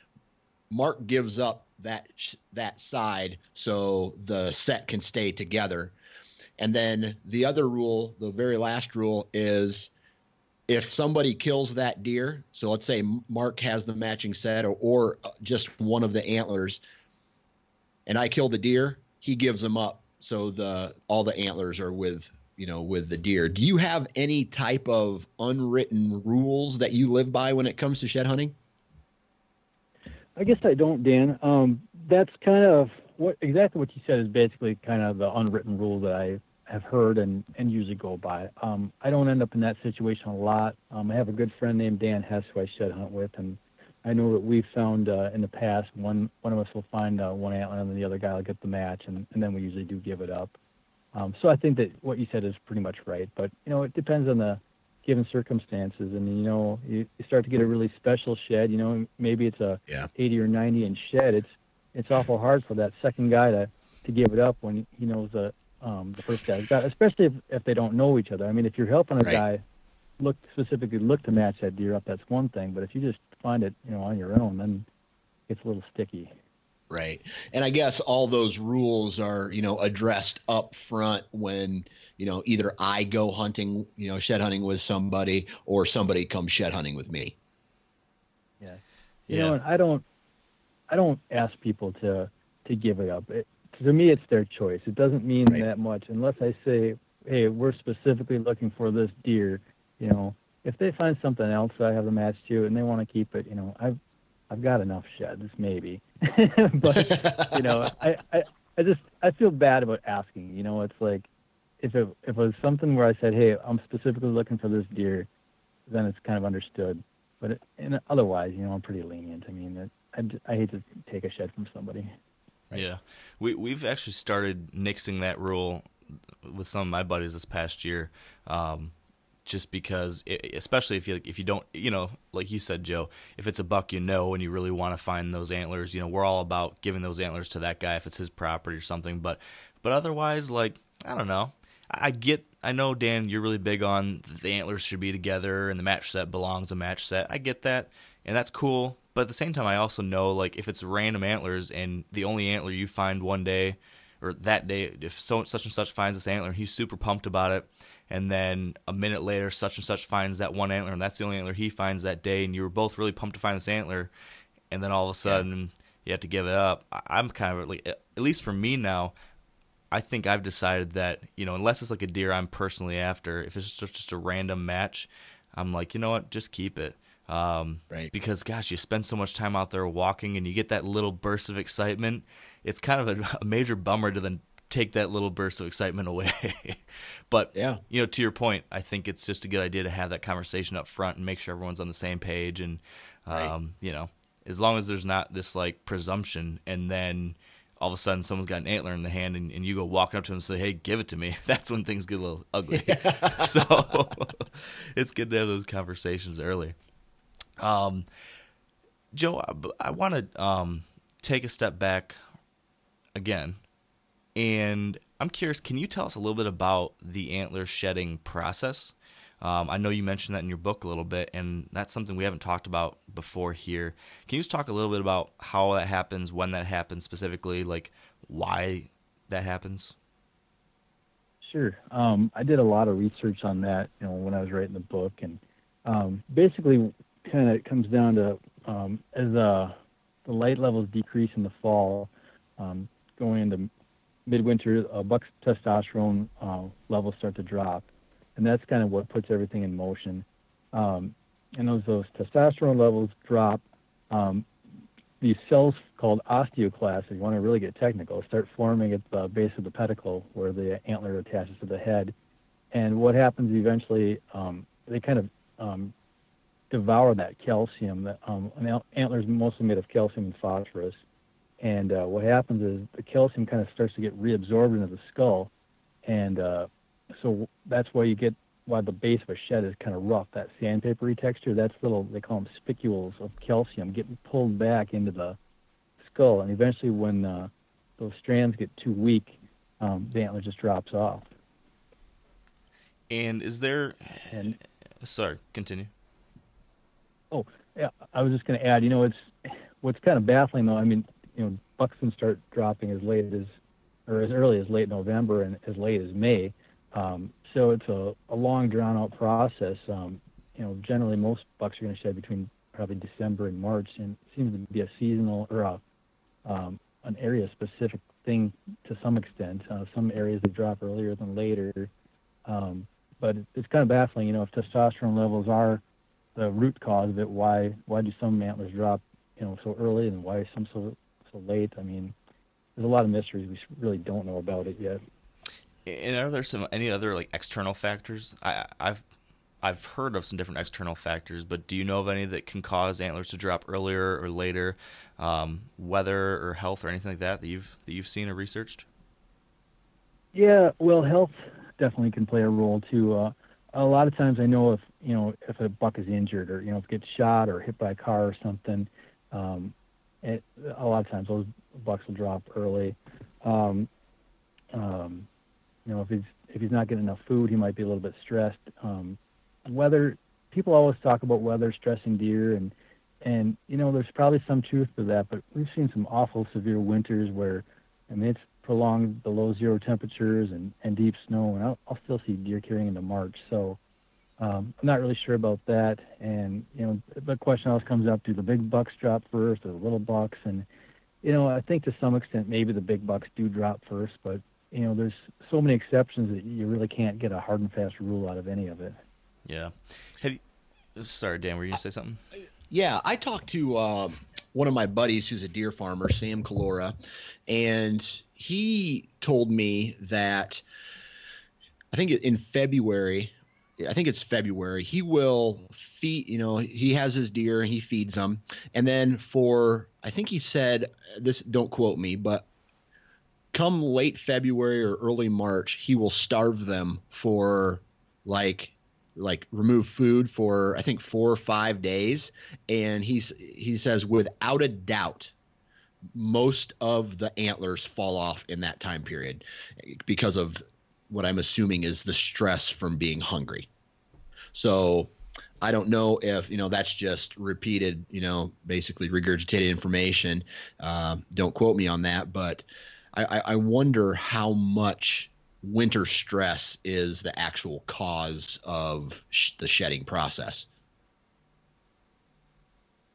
Mark gives up that that side so the set can stay together. And then the other rule, the very last rule is if somebody kills that deer, so let's say Mark has the matching set or, or just one of the antlers and I kill the deer, he gives them up. So the all the antlers are with you know with the deer. Do you have any type of unwritten rules that you live by when it comes to shed hunting? I guess i don't dan. Um, that's kind of what exactly what you said is basically kind of the unwritten rule that i have heard and, and usually go by um, i don't end up in that situation a lot um, i have a good friend named dan hess who i shed hunt with and i know that we've found uh, in the past one one of us will find uh, one antler and then the other guy will get the match and, and then we usually do give it up um, so I think that what you said is pretty much right, but you know it depends on the given circumstances, and you know you, you start to get a really special shed. You know maybe it's a yeah. 80 or 90 inch shed. It's it's awful hard for that second guy to to give it up when he knows the um, the first guy's got, especially if, if they don't know each other. I mean, if you're helping a right. guy look specifically look to match that deer up, that's one thing. But if you just find it, you know, on your own, then it's a little sticky. Right. And I guess all those rules are, you know, addressed up front when, you know, either I go hunting, you know, shed hunting with somebody or somebody comes shed hunting with me. Yeah. You yeah. know, I don't I don't ask people to to give it up. It, to me it's their choice. It doesn't mean right. that much unless I say, "Hey, we're specifically looking for this deer." You know, if they find something else I have a match to and they want to keep it, you know, I've I've got enough sheds, maybe. but you know, I, I I just I feel bad about asking. You know, it's like if it if it was something where I said, hey, I'm specifically looking for this deer, then it's kind of understood. But it, and otherwise, you know, I'm pretty lenient. I mean, it, I I hate to take a shed from somebody. Yeah, we we've actually started nixing that rule with some of my buddies this past year. Um, just because, it, especially if you if you don't, you know, like you said, Joe, if it's a buck you know and you really want to find those antlers, you know, we're all about giving those antlers to that guy if it's his property or something. But but otherwise, like I don't know, I get, I know Dan, you're really big on the antlers should be together and the match set belongs a match set. I get that, and that's cool. But at the same time, I also know like if it's random antlers and the only antler you find one day or that day, if so such and such finds this antler, he's super pumped about it. And then a minute later, such and such finds that one antler, and that's the only antler he finds that day. And you were both really pumped to find this antler, and then all of a sudden yeah. you have to give it up. I'm kind of like, at least for me now, I think I've decided that you know, unless it's like a deer I'm personally after, if it's just just a random match, I'm like, you know what, just keep it. Um, right. Because gosh, you spend so much time out there walking, and you get that little burst of excitement. It's kind of a, a major bummer to then take that little burst of excitement away. but yeah, you know, to your point, I think it's just a good idea to have that conversation up front and make sure everyone's on the same page. And um, right. you know, as long as there's not this like presumption, and then all of a sudden someone's got an antler in the hand and, and you go walking up to them and say, Hey, give it to me. That's when things get a little ugly. so it's good to have those conversations early. Um, Joe, I, I want to um, take a step back again, and I'm curious. Can you tell us a little bit about the antler shedding process? Um, I know you mentioned that in your book a little bit, and that's something we haven't talked about before here. Can you just talk a little bit about how that happens, when that happens specifically, like why that happens? Sure. Um, I did a lot of research on that, you know, when I was writing the book, and um, basically, kind of comes down to um, as uh, the light levels decrease in the fall, um, going into midwinter, uh, buck's testosterone uh, levels start to drop, and that's kind of what puts everything in motion. Um, and as those testosterone levels drop, um, these cells called osteoclasts, if you want to really get technical, start forming at the base of the pedicle where the antler attaches to the head. And what happens eventually, um, they kind of um, devour that calcium. That um, an antler is mostly made of calcium and phosphorus, and uh, what happens is the calcium kind of starts to get reabsorbed into the skull, and uh, so that's why you get why the base of a shed is kind of rough, that sandpapery texture. That's little they call them spicules of calcium getting pulled back into the skull, and eventually when uh, those strands get too weak, um, the antler just drops off. And is there? And sorry, continue. Oh, yeah. I was just going to add. You know, it's what's kind of baffling though. I mean, you know, buxton start dropping as late as, or as early as late November and as late as May. Um, so it's a, a long drawn out process. Um, you know, generally most bucks are going to shed between probably December and March, and it seems to be a seasonal or a, um, an area specific thing to some extent. Uh, some areas they drop earlier than later, um, but it's kind of baffling. You know, if testosterone levels are the root cause of it. Why why do some antlers drop you know so early and why some so so late? I mean, there's a lot of mysteries we really don't know about it yet. And are there some any other like external factors? I I've I've heard of some different external factors, but do you know of any that can cause antlers to drop earlier or later, um, weather or health or anything like that that you've that you've seen or researched? Yeah, well, health definitely can play a role too. Uh, a lot of times I know if you know if a buck is injured or you know if gets shot or hit by a car or something, um, it, a lot of times those bucks will drop early. Um, um, you know if he's if he's not getting enough food, he might be a little bit stressed. Um, weather people always talk about weather stressing deer and and you know there's probably some truth to that, but we've seen some awful severe winters where I mean it's prolonged below zero temperatures and, and deep snow, and I'll, I'll still see deer carrying into March. So um, I'm not really sure about that. And you know, the question always comes up: Do the big bucks drop first, or the little bucks? And you know, I think to some extent maybe the big bucks do drop first, but you know, there's so many exceptions that you really can't get a hard and fast rule out of any of it. Yeah. Have you? Sorry, Dan, were you gonna say something? Yeah, I talked to uh, one of my buddies who's a deer farmer, Sam Calora, and he told me that I think in February, I think it's February, he will feed, you know, he has his deer and he feeds them. And then for, I think he said, this, don't quote me, but come late February or early March, he will starve them for like like remove food for I think four or five days, and he's he says without a doubt most of the antlers fall off in that time period because of what I'm assuming is the stress from being hungry. So I don't know if you know that's just repeated, you know, basically regurgitated information. Uh, don't quote me on that, but I, I wonder how much winter stress is the actual cause of sh- the shedding process.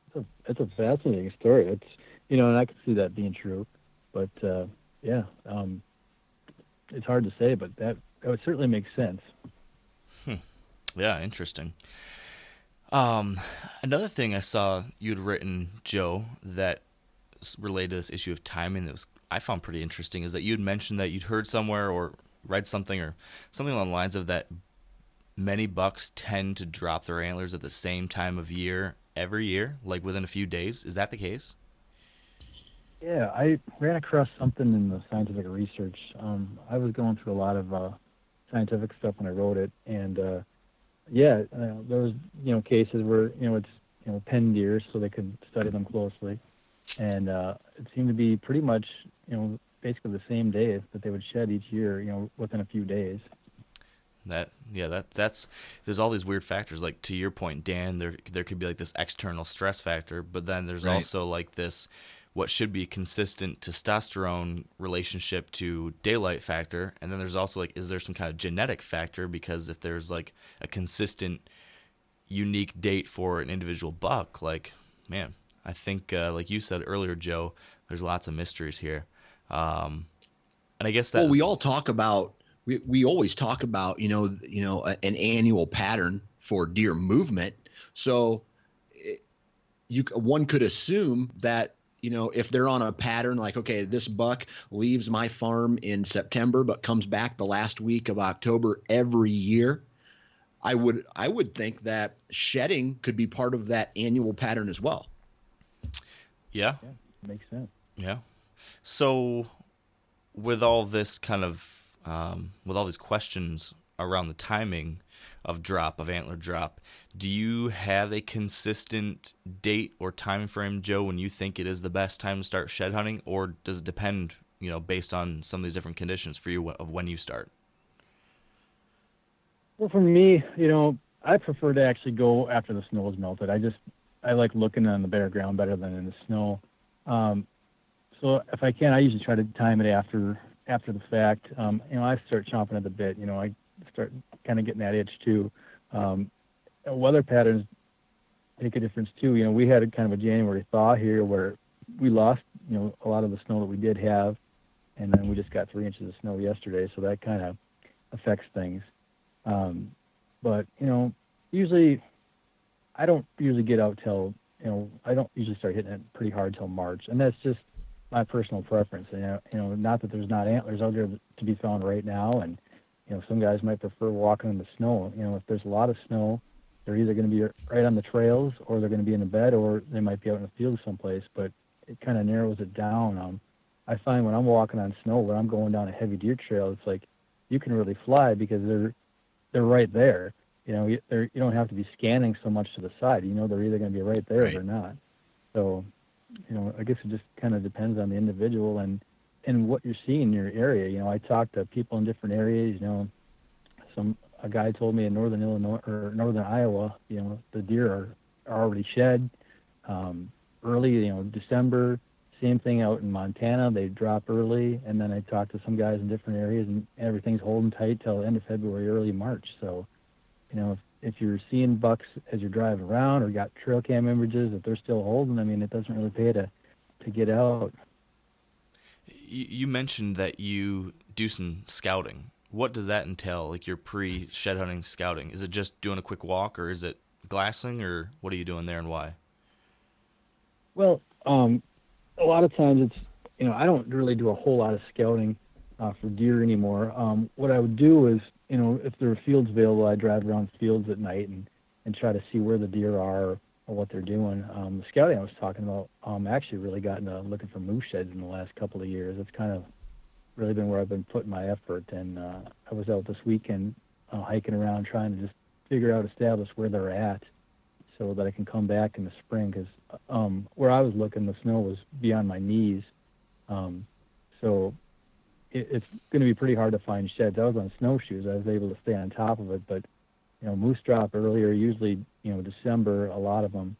It's a, it's a fascinating story. It's you know, and I can see that being true, but uh, yeah, um, it's hard to say, but that that would certainly make sense. Hmm. Yeah, interesting. Um, another thing I saw you'd written, Joe, that related to this issue of timing that was I found pretty interesting is that you'd mentioned that you'd heard somewhere or read something or something along the lines of that many bucks tend to drop their antlers at the same time of year every year, like within a few days. Is that the case? Yeah, I ran across something in the scientific research. Um, I was going through a lot of uh, scientific stuff when I wrote it, and uh, yeah, uh, there was you know cases where you know it's you know pen deer, so they could study them closely, and uh, it seemed to be pretty much you know basically the same day that they would shed each year, you know, within a few days. That yeah, that that's there's all these weird factors. Like to your point, Dan, there there could be like this external stress factor, but then there's right. also like this what should be consistent testosterone relationship to daylight factor and then there's also like is there some kind of genetic factor because if there's like a consistent unique date for an individual buck like man i think uh, like you said earlier joe there's lots of mysteries here um, and i guess that well we all talk about we, we always talk about you know you know a, an annual pattern for deer movement so it, you one could assume that you know, if they're on a pattern like, okay, this buck leaves my farm in September but comes back the last week of October every year, I would I would think that shedding could be part of that annual pattern as well. Yeah. yeah makes sense. Yeah. So with all this kind of um, with all these questions around the timing of drop of antler drop, do you have a consistent date or time frame, Joe, when you think it is the best time to start shed hunting, or does it depend, you know, based on some of these different conditions for you of when you start? Well, for me, you know, I prefer to actually go after the snow is melted. I just I like looking on the bare ground better than in the snow. Um, so if I can, I usually try to time it after after the fact. Um, you know, I start chomping at the bit. You know, I start kind of getting that itch too. Um, weather patterns make a difference too. You know, we had a kind of a January thaw here where we lost, you know, a lot of the snow that we did have, and then we just got three inches of snow yesterday, so that kind of affects things. Um, but you know, usually, I don't usually get out till you know, I don't usually start hitting it pretty hard till March, and that's just my personal preference. You know, you know, not that there's not antlers out there to be found right now, and you know, some guys might prefer walking in the snow. You know, if there's a lot of snow, they're either going to be right on the trails or they're going to be in a bed or they might be out in the field someplace. But it kind of narrows it down. Um, I find when I'm walking on snow, when I'm going down a heavy deer trail, it's like you can really fly because they're they're right there. You know, you, don't have to be scanning so much to the side. You know, they're either going to be right there right. or not. So, you know, I guess it just kind of depends on the individual and and what you're seeing in your area. You know, I talked to people in different areas. You know, some a guy told me in northern Illinois or northern Iowa, you know, the deer are, are already shed um, early, you know, December. Same thing out in Montana, they drop early, and then I talked to some guys in different areas, and everything's holding tight till end of February, early March. So, you know, if, if you're seeing bucks as you're driving around or got trail cam images, if they're still holding, I mean, it doesn't really pay to to get out. You mentioned that you do some scouting what does that entail? Like your pre shed hunting scouting? Is it just doing a quick walk, or is it glassing, or what are you doing there, and why? Well, um, a lot of times it's you know I don't really do a whole lot of scouting uh, for deer anymore. Um, what I would do is you know if there are fields available, I drive around fields at night and and try to see where the deer are or what they're doing. Um, the scouting I was talking about, um, actually really gotten to looking for moose sheds in the last couple of years. It's kind of really been where I've been putting my effort. And uh, I was out this weekend uh, hiking around trying to just figure out, establish where they're at, so that I can come back in the spring. Because um, where I was looking, the snow was beyond my knees, um, so it, it's going to be pretty hard to find sheds. I was on snowshoes. I was able to stay on top of it, but you know, moose drop earlier, usually, you know, December, a lot of them.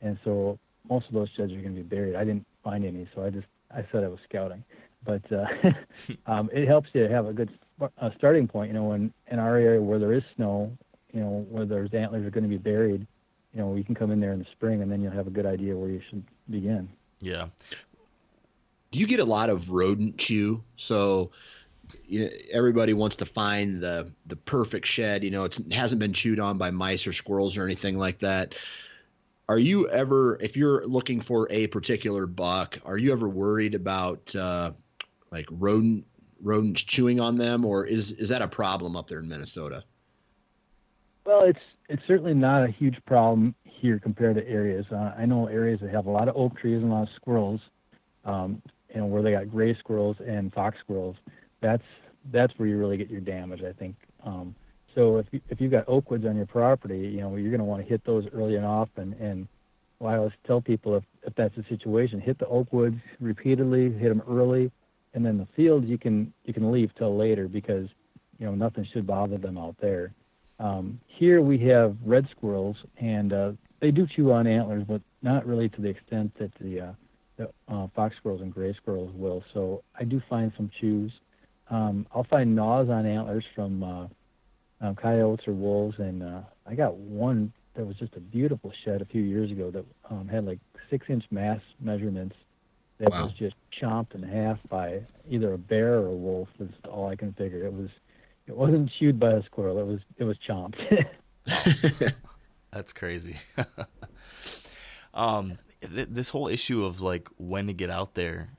And so most of those sheds are going to be buried. I didn't find any, so I just, I said I was scouting. But uh, um, it helps you to have a good a starting point, you know, in, in our area where there is snow, you know, where there's antlers are going to be buried, you know, you can come in there in the spring and then you'll have a good idea where you should begin. Yeah. Do you get a lot of rodent chew? So, you know, everybody wants to find the the perfect shed. You know, it hasn't been chewed on by mice or squirrels or anything like that. Are you ever, if you're looking for a particular buck, are you ever worried about uh, like rodent rodents chewing on them, or is is that a problem up there in Minnesota? Well, it's it's certainly not a huge problem here compared to areas. Uh, I know areas that have a lot of oak trees and a lot of squirrels, um, you know, where they got gray squirrels and fox squirrels. That's that's where you really get your damage, I think. Um, so if you, if you've got oak woods on your property, you know, you're going to want to hit those early and often. And I always tell people if if that's the situation, hit the oak woods repeatedly, hit them early, and then the fields you can you can leave till later because you know nothing should bother them out there. Um, here we have red squirrels, and uh, they do chew on antlers, but not really to the extent that the, uh, uh, fox squirrels and gray squirrels will. So I do find some chews. Um, I'll find gnaws on antlers from uh, um, coyotes or wolves, and uh, I got one that was just a beautiful shed a few years ago that um, had like six-inch mass measurements that wow. was just chomped in half by either a bear or a wolf. That's all I can figure. It was it wasn't chewed by a squirrel. It was it was chomped. That's crazy. um, th- this whole issue of like when to get out there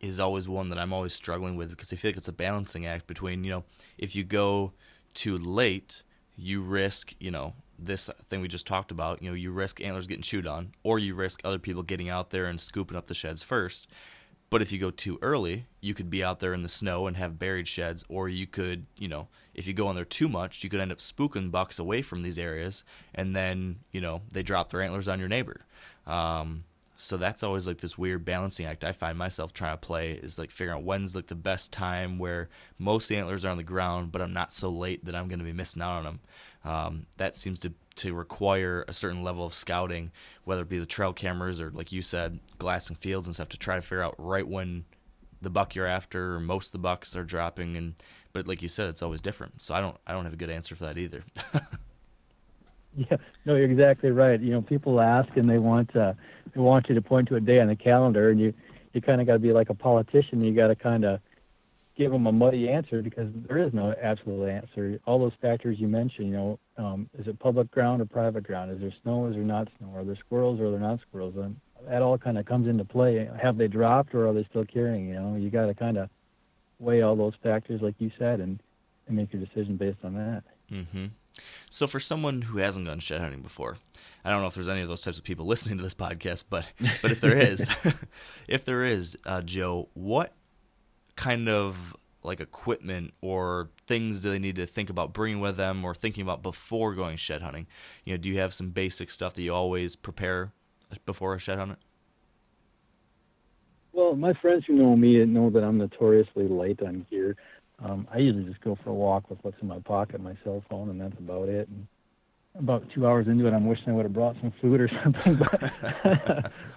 is always one that I'm always struggling with because I feel like it's a balancing act between you know if you go too late, you risk you know this thing we just talked about. You know, you risk antlers getting chewed on, or you risk other people getting out there and scooping up the sheds first. But if you go too early, you could be out there in the snow and have buried sheds, or you could, you know, if you go on there too much, you could end up spooking bucks away from these areas, and then, you know, they drop their antlers on your neighbor. Um, so that's always like this weird balancing act I find myself trying to play is like figuring out when's like the best time where most antlers are on the ground, but I'm not so late that I'm going to be missing out on them. Um, that seems to to require a certain level of scouting, whether it be the trail cameras or, like you said, glassing fields and stuff, to try to figure out right when the buck you're after or most of the bucks are dropping. And but like you said, it's always different. So I don't I don't have a good answer for that either. yeah, no, you're exactly right. You know, people ask and they want uh, they want you to point to a day on the calendar, and you you kind of got to be like a politician. You got to kind of give them a muddy answer because there is no absolute answer. All those factors you mentioned, you know, um, is it public ground or private ground? Is there snow? Is there not snow? Are there squirrels or are there not squirrels? And that all kind of comes into play. Have they dropped or are they still carrying? You know, you got to kind of weigh all those factors, like you said, and, and make your decision based on that. Mm-hmm. So, for someone who hasn't gone shed hunting before, I don't know if there's any of those types of people listening to this podcast, but but if there is, if there is, uh, Joe, what kind of like equipment or things do they need to think about bringing with them or thinking about before going shed hunting? You know, do you have some basic stuff that you always prepare before a shed hunt? Well, my friends who know me know that I'm notoriously light on gear. Um, I usually just go for a walk with what's in my pocket, my cell phone, and that's about it. And about two hours into it, I'm wishing I would have brought some food or something.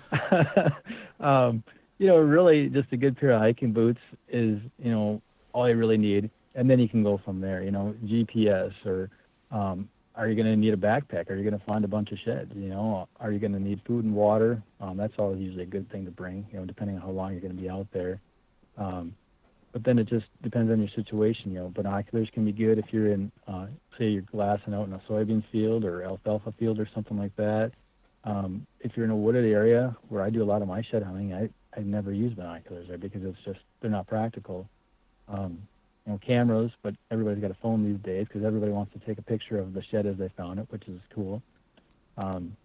But, um, you know, really just a good pair of hiking boots is, you know, all you really need. And then you can go from there, you know, GPS or um, are you going to need a backpack? Are you going to find a bunch of sheds? You know, are you going to need food and water? Um, that's always usually a good thing to bring, you know, depending on how long you're going to be out there. Um, but then it just depends on your situation. You know, binoculars can be good if you're in, uh, say, you're glassing out in a soybean field or alfalfa field or something like that. Um, if you're in a wooded area where I do a lot of my shed hunting, I, I never use binoculars there because it's just they're not practical. Um, you know, cameras, but everybody's got a phone these days because everybody wants to take a picture of the shed as they found it, which is cool. Um,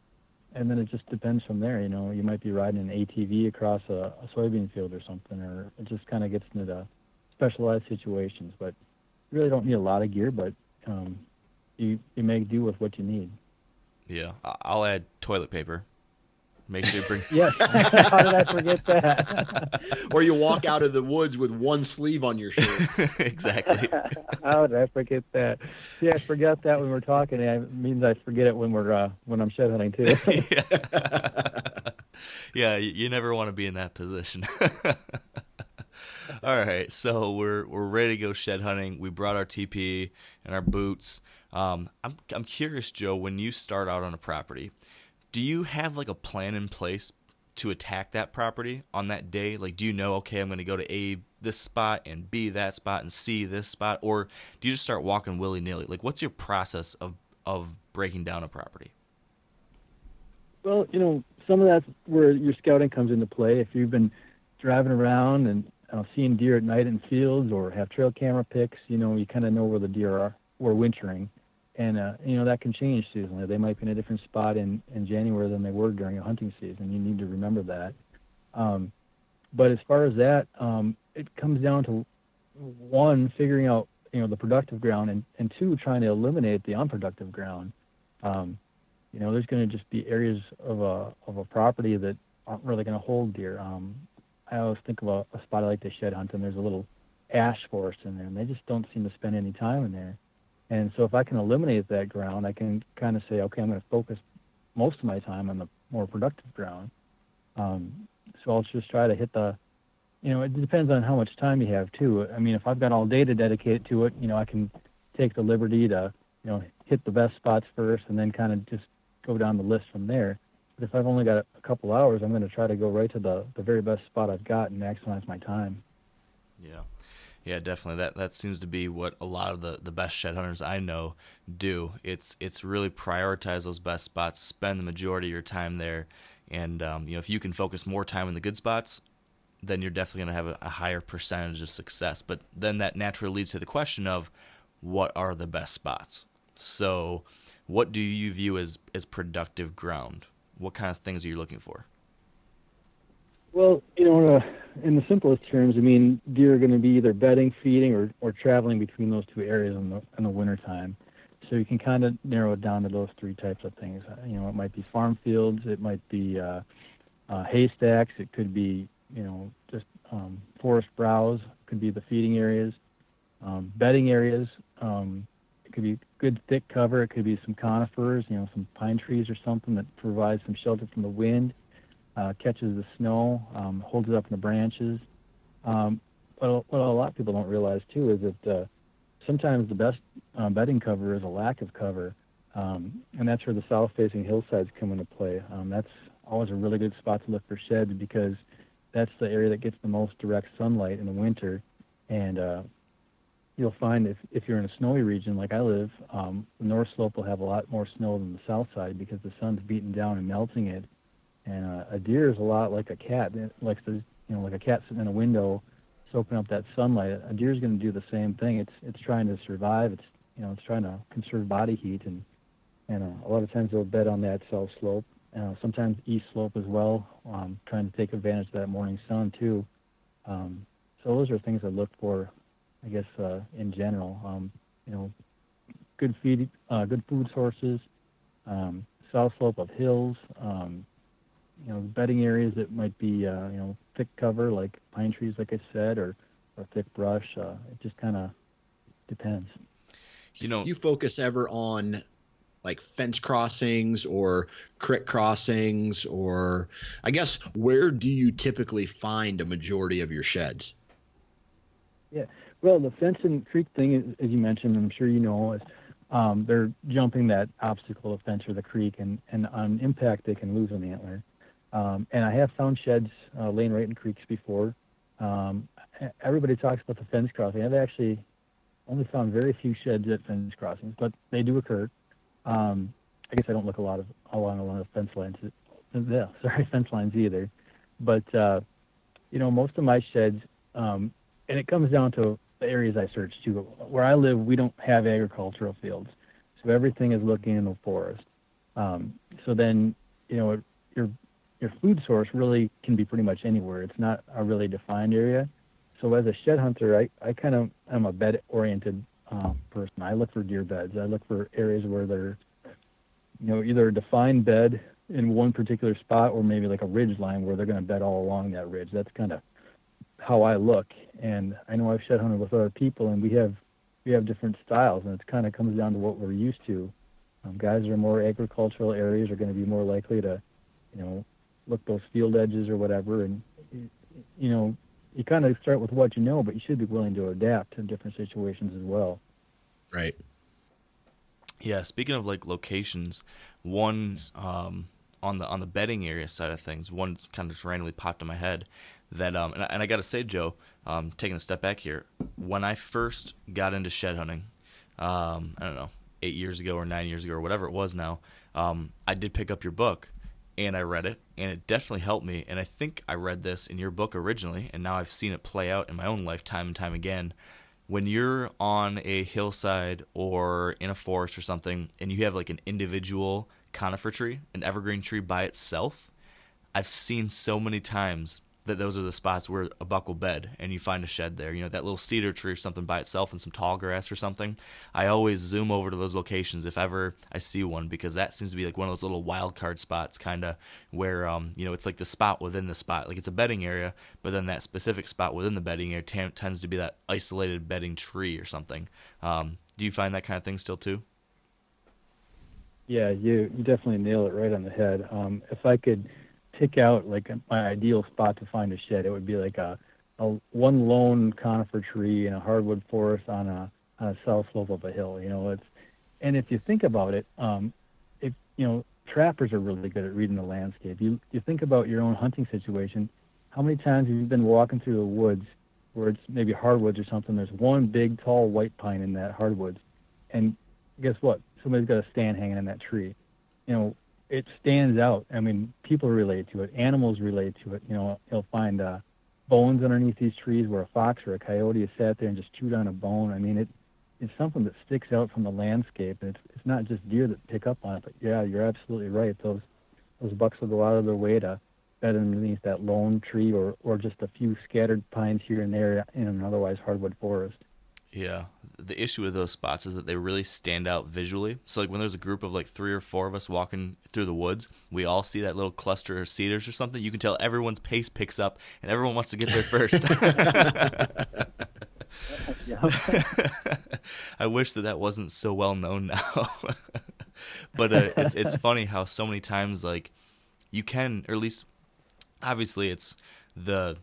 and then it just depends from there. You know, you might be riding an ATV across a, a soybean field or something, or it just kind of gets into the specialized situations. But you really don't need a lot of gear, but um, you you make do with what you need. Yeah, I'll add toilet paper Make sure you bring. Yes. How did I forget that? or you walk out of the woods with one sleeve on your shirt. exactly. How did I forget that? See, I forgot that when we're talking. It means I forget it when we're uh, when I'm shed hunting too. yeah. yeah, you, you never want to be in that position. All right, so we're we're ready to go shed hunting. We brought our TP and our boots. Um, I'm I'm curious, Joe, when you start out on a property, do you have like a plan in place to attack that property on that day? Like, do you know, okay, I'm going to go to A this spot and B that spot and C this spot, or do you just start walking willy nilly? Like, what's your process of of breaking down a property? Well, you know, some of that's where your scouting comes into play. If you've been driving around and uh, seeing deer at night in fields or have trail camera pics, you know, you kind of know where the deer are, were wintering. And, uh, you know, that can change seasonally. They might be in a different spot in, in January than they were during a hunting season. You need to remember that. Um, but as far as that, um, it comes down to one, figuring out, you know, the productive ground and, and two, trying to eliminate the unproductive ground. Um, you know, there's going to just be areas of a, of a property that aren't really going to hold deer. Um, I always think of a, a spot I like to shed hunt, and there's a little ash forest in there, and they just don't seem to spend any time in there. And so if I can eliminate that ground, I can kind of say, okay, I'm going to focus most of my time on the more productive ground. Um, so I'll just try to hit the, you know, it depends on how much time you have too. I mean, if I've got all day to dedicate to it, you know, I can take the liberty to, you know, hit the best spots first and then kind of just go down the list from there. If I've only got a couple hours, I'm going to try to go right to the, the very best spot I've got and maximize my time. Yeah. Yeah, definitely. That that seems to be what a lot of the, the best shed hunters I know do. It's it's really prioritize those best spots, spend the majority of your time there, and um, you know if you can focus more time in the good spots, then you're definitely going to have a, a higher percentage of success. But then that naturally leads to the question of what are the best spots. So, what do you view as as productive ground? What kind of things are you looking for? Well, you know, uh, in the simplest terms, I mean, deer are going to be either bedding, feeding, or, or traveling between those two areas in the in the wintertime. So you can kind of narrow it down to those three types of things. Uh, you know, it might be farm fields, it might be uh, uh, haystacks, it could be you know just um, forest browse, could be the feeding areas, um, bedding areas. Um, could be good thick cover. It could be some conifers, you know, some pine trees or something that provides some shelter from the wind uh, catches the snow, um, holds it up in the branches. Um, but what a lot of people don't realize too is that uh, sometimes the best uh, bedding cover is a lack of cover, um, and that's where the south-facing hillsides come into play. Um, that's always a really good spot to look for sheds because that's the area that gets the most direct sunlight in the winter, and uh, you'll find if, if you're in a snowy region like I live, um, the north slope will have a lot more snow than the south side because the sun's beating down and melting it and uh, a deer is a lot like a cat, like the you know like a cat sitting in a window, soaking up that sunlight. A deer is going to do the same thing. It's it's trying to survive. It's you know it's trying to conserve body heat, and and uh, a lot of times they'll bed on that south slope. Uh, sometimes east slope as well, um, trying to take advantage of that morning sun too. Um, so those are things I look for, I guess, uh, in general. Um, you know, good feed, uh, good food sources, um, south slope of hills, um, you know bedding areas that might be uh, you know thick cover like pine trees, like I said, or or thick brush. Uh, it just kind of depends. You know, you focus ever on like fence crossings or creek crossings, or I guess where do you typically find a majority of your sheds? Yeah, well, the fence and creek thing, as you mentioned, I'm sure you know, is um, they're jumping that obstacle, the fence or the creek, and, and on impact they can lose an antler. Um, and I have found sheds uh, laying right in creeks before. Um, everybody talks about the fence crossing. I've actually only found very few sheds at fence crossings, but they do occur. Um, I guess I don't look a lot of along a lot of fence lines. Yeah, sorry, fence lines either. But uh, you know, most of my sheds, um, and it comes down to the areas I search too. Where I live, we don't have agricultural fields, so everything is looking in the forest. Um, so then, you know, you're your food source really can be pretty much anywhere. It's not a really defined area. So as a shed hunter, I, I kind of am a bed oriented um, person. I look for deer beds. I look for areas where they're, you know, either a defined bed in one particular spot or maybe like a ridge line where they're going to bed all along that ridge. That's kind of how I look. And I know I've shed hunted with other people, and we have we have different styles, and it kind of comes down to what we're used to. Um, guys that are more agricultural areas are going to be more likely to, you know, look those field edges or whatever, and you know, you kind of start with what you know, but you should be willing to adapt to different situations as well. Right. Yeah, speaking of like locations, one um, on the on the bedding area side of things, one kind of just randomly popped in my head that um, and I, and I got to say, Joe, um, taking a step back here, when I first got into shed hunting, um, I don't know, eight years ago or nine years ago or whatever it was now, um, I did pick up your book and I read it, and it definitely helped me. And I think I read this in your book originally, and now I've seen it play out in my own life time and time again when you're on a hillside or in a forest or something and you have like an individual conifer tree, an evergreen tree by itself, I've seen so many times that those are the spots where a buck will bed and you find a shed there. You know, that little cedar tree or something by itself and some tall grass or something. I always zoom over to those locations if ever I see one because that seems to be like one of those little wild card spots kind of where um, you know, it's like the spot within the spot. Like it's a bedding area, but then that specific spot within the bedding area t- tends to be that isolated bedding tree or something. Um, do you find that kind of thing still too? Yeah, you you definitely nail it right on the head. Um, if I could pick out like my ideal spot to find a shed, it would be like a, a one lone conifer tree in a hardwood forest on a on a south slope of a hill. You know, it's and if you think about it, um, if you know, trappers are really good at reading the landscape. You you think about your own hunting situation. How many times have you been walking through the woods where it's maybe hardwoods or something? There's one big tall white pine in that hardwoods, and guess what? Somebody's got a stand hanging in that tree. You know, it stands out. I mean, people relate to it, animals relate to it. You know, you'll find uh, bones underneath these trees where a fox or a coyote has sat there and just chewed on a bone. I mean, it it's something that sticks out from the landscape. And it's it's not just deer that pick up on it, but yeah, you're absolutely right. Those those bucks will go out of their way to bed underneath that lone tree or or just a few scattered pines here and there in an otherwise hardwood forest. Yeah. The issue with those spots is that they really stand out visually. So like when there's a group of like three or four of us walking through the woods, we all see that little cluster of cedars or something. You can tell everyone's pace picks up and everyone wants to get there first. I wish that that wasn't so well known now. but uh, it's it's funny how so many times like you can or at least obviously it's the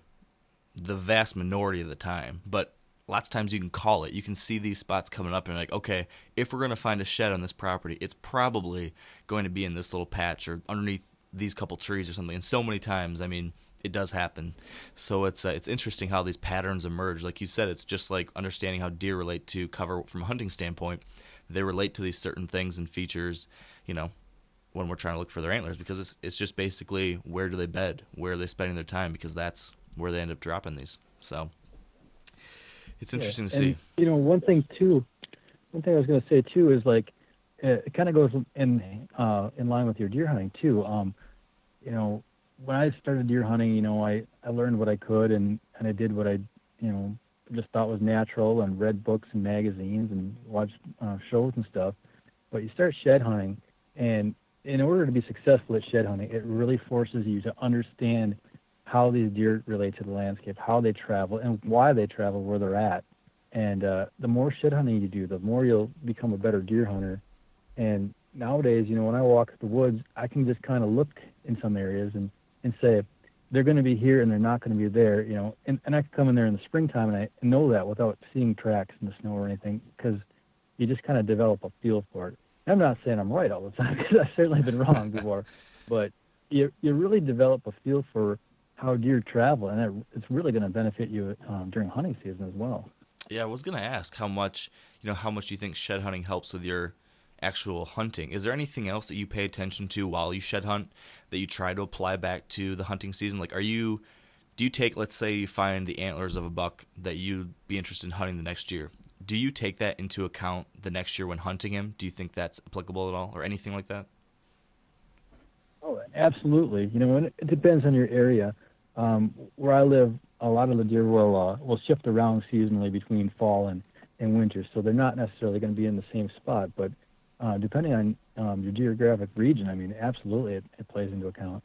the vast minority of the time, but lots of times you can call it. You can see these spots coming up and like, okay, if we're going to find a shed on this property, it's probably going to be in this little patch or underneath these couple trees or something. And so many times, I mean, it does happen. So it's uh, it's interesting how these patterns emerge. Like you said, it's just like understanding how deer relate to cover from a hunting standpoint. They relate to these certain things and features, you know, when we're trying to look for their antlers because it's it's just basically where do they bed, where are they spending their time because that's where they end up dropping these. So it's interesting yeah. to see. And, you know, one thing too, one thing I was going to say too is like it kind of goes in uh, in line with your deer hunting too. Um, you know, when I started deer hunting, you know, I I learned what I could and and I did what I you know just thought was natural and read books and magazines and watched uh, shows and stuff. But you start shed hunting, and in order to be successful at shed hunting, it really forces you to understand how these deer relate to the landscape, how they travel, and why they travel where they're at. And uh, the more shed hunting you do, the more you'll become a better deer hunter. And nowadays, you know, when I walk the woods, I can just kind of look in some areas and, and say, they're going to be here and they're not going to be there, you know. And, and I can come in there in the springtime and I know that without seeing tracks in the snow or anything because you just kind of develop a feel for it. I'm not saying I'm right all the time because I've certainly been wrong before, but you you really develop a feel for how deer travel, and it, it's really going to benefit you um, during hunting season as well. Yeah, I was going to ask how much you know how much you think shed hunting helps with your actual hunting. Is there anything else that you pay attention to while you shed hunt that you try to apply back to the hunting season? Like, are you do you take let's say you find the antlers of a buck that you'd be interested in hunting the next year? Do you take that into account the next year when hunting him? Do you think that's applicable at all, or anything like that? Oh, absolutely. You know, it depends on your area. Um, where I live, a lot of the deer will uh, will shift around seasonally between fall and, and winter, so they're not necessarily going to be in the same spot. But uh, depending on um, your geographic region, I mean, absolutely, it, it plays into account.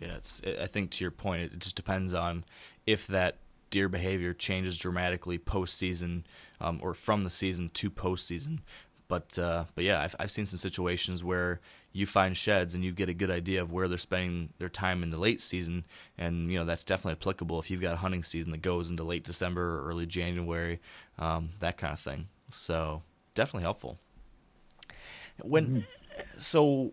Yeah, it's. I think to your point, it just depends on if that deer behavior changes dramatically postseason um, or from the season to postseason. But uh, but yeah, I've I've seen some situations where you find sheds and you get a good idea of where they're spending their time in the late season, and you know that's definitely applicable if you've got a hunting season that goes into late December or early January, um, that kind of thing. So definitely helpful. When mm-hmm. so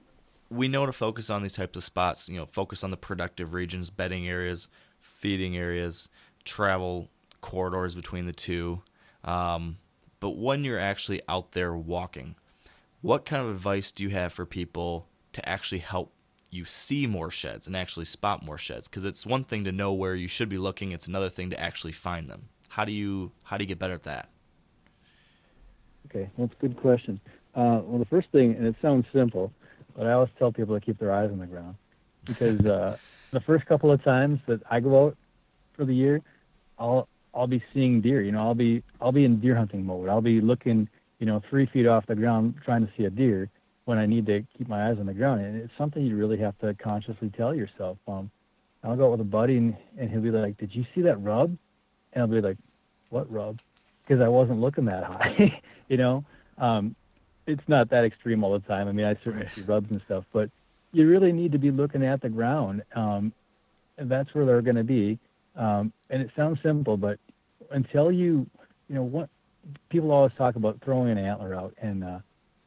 we know to focus on these types of spots. You know, focus on the productive regions, bedding areas, feeding areas, travel corridors between the two. Um, but when you're actually out there walking, what kind of advice do you have for people to actually help you see more sheds and actually spot more sheds? Because it's one thing to know where you should be looking; it's another thing to actually find them. How do you how do you get better at that? Okay, that's a good question. Uh, well, the first thing, and it sounds simple, but I always tell people to keep their eyes on the ground because uh, the first couple of times that I go out for the year, I'll I'll be seeing deer. You know, I'll be I'll be in deer hunting mode. I'll be looking, you know, three feet off the ground trying to see a deer when I need to keep my eyes on the ground. And it's something you really have to consciously tell yourself. Um, I'll go out with a buddy and, and he'll be like, "Did you see that rub?" And I'll be like, "What rub?" Because I wasn't looking that high. you know, um, it's not that extreme all the time. I mean, I certainly right. see rubs and stuff, but you really need to be looking at the ground, um, and that's where they're going to be. Um, and it sounds simple, but until you, you know, what people always talk about throwing an antler out and uh,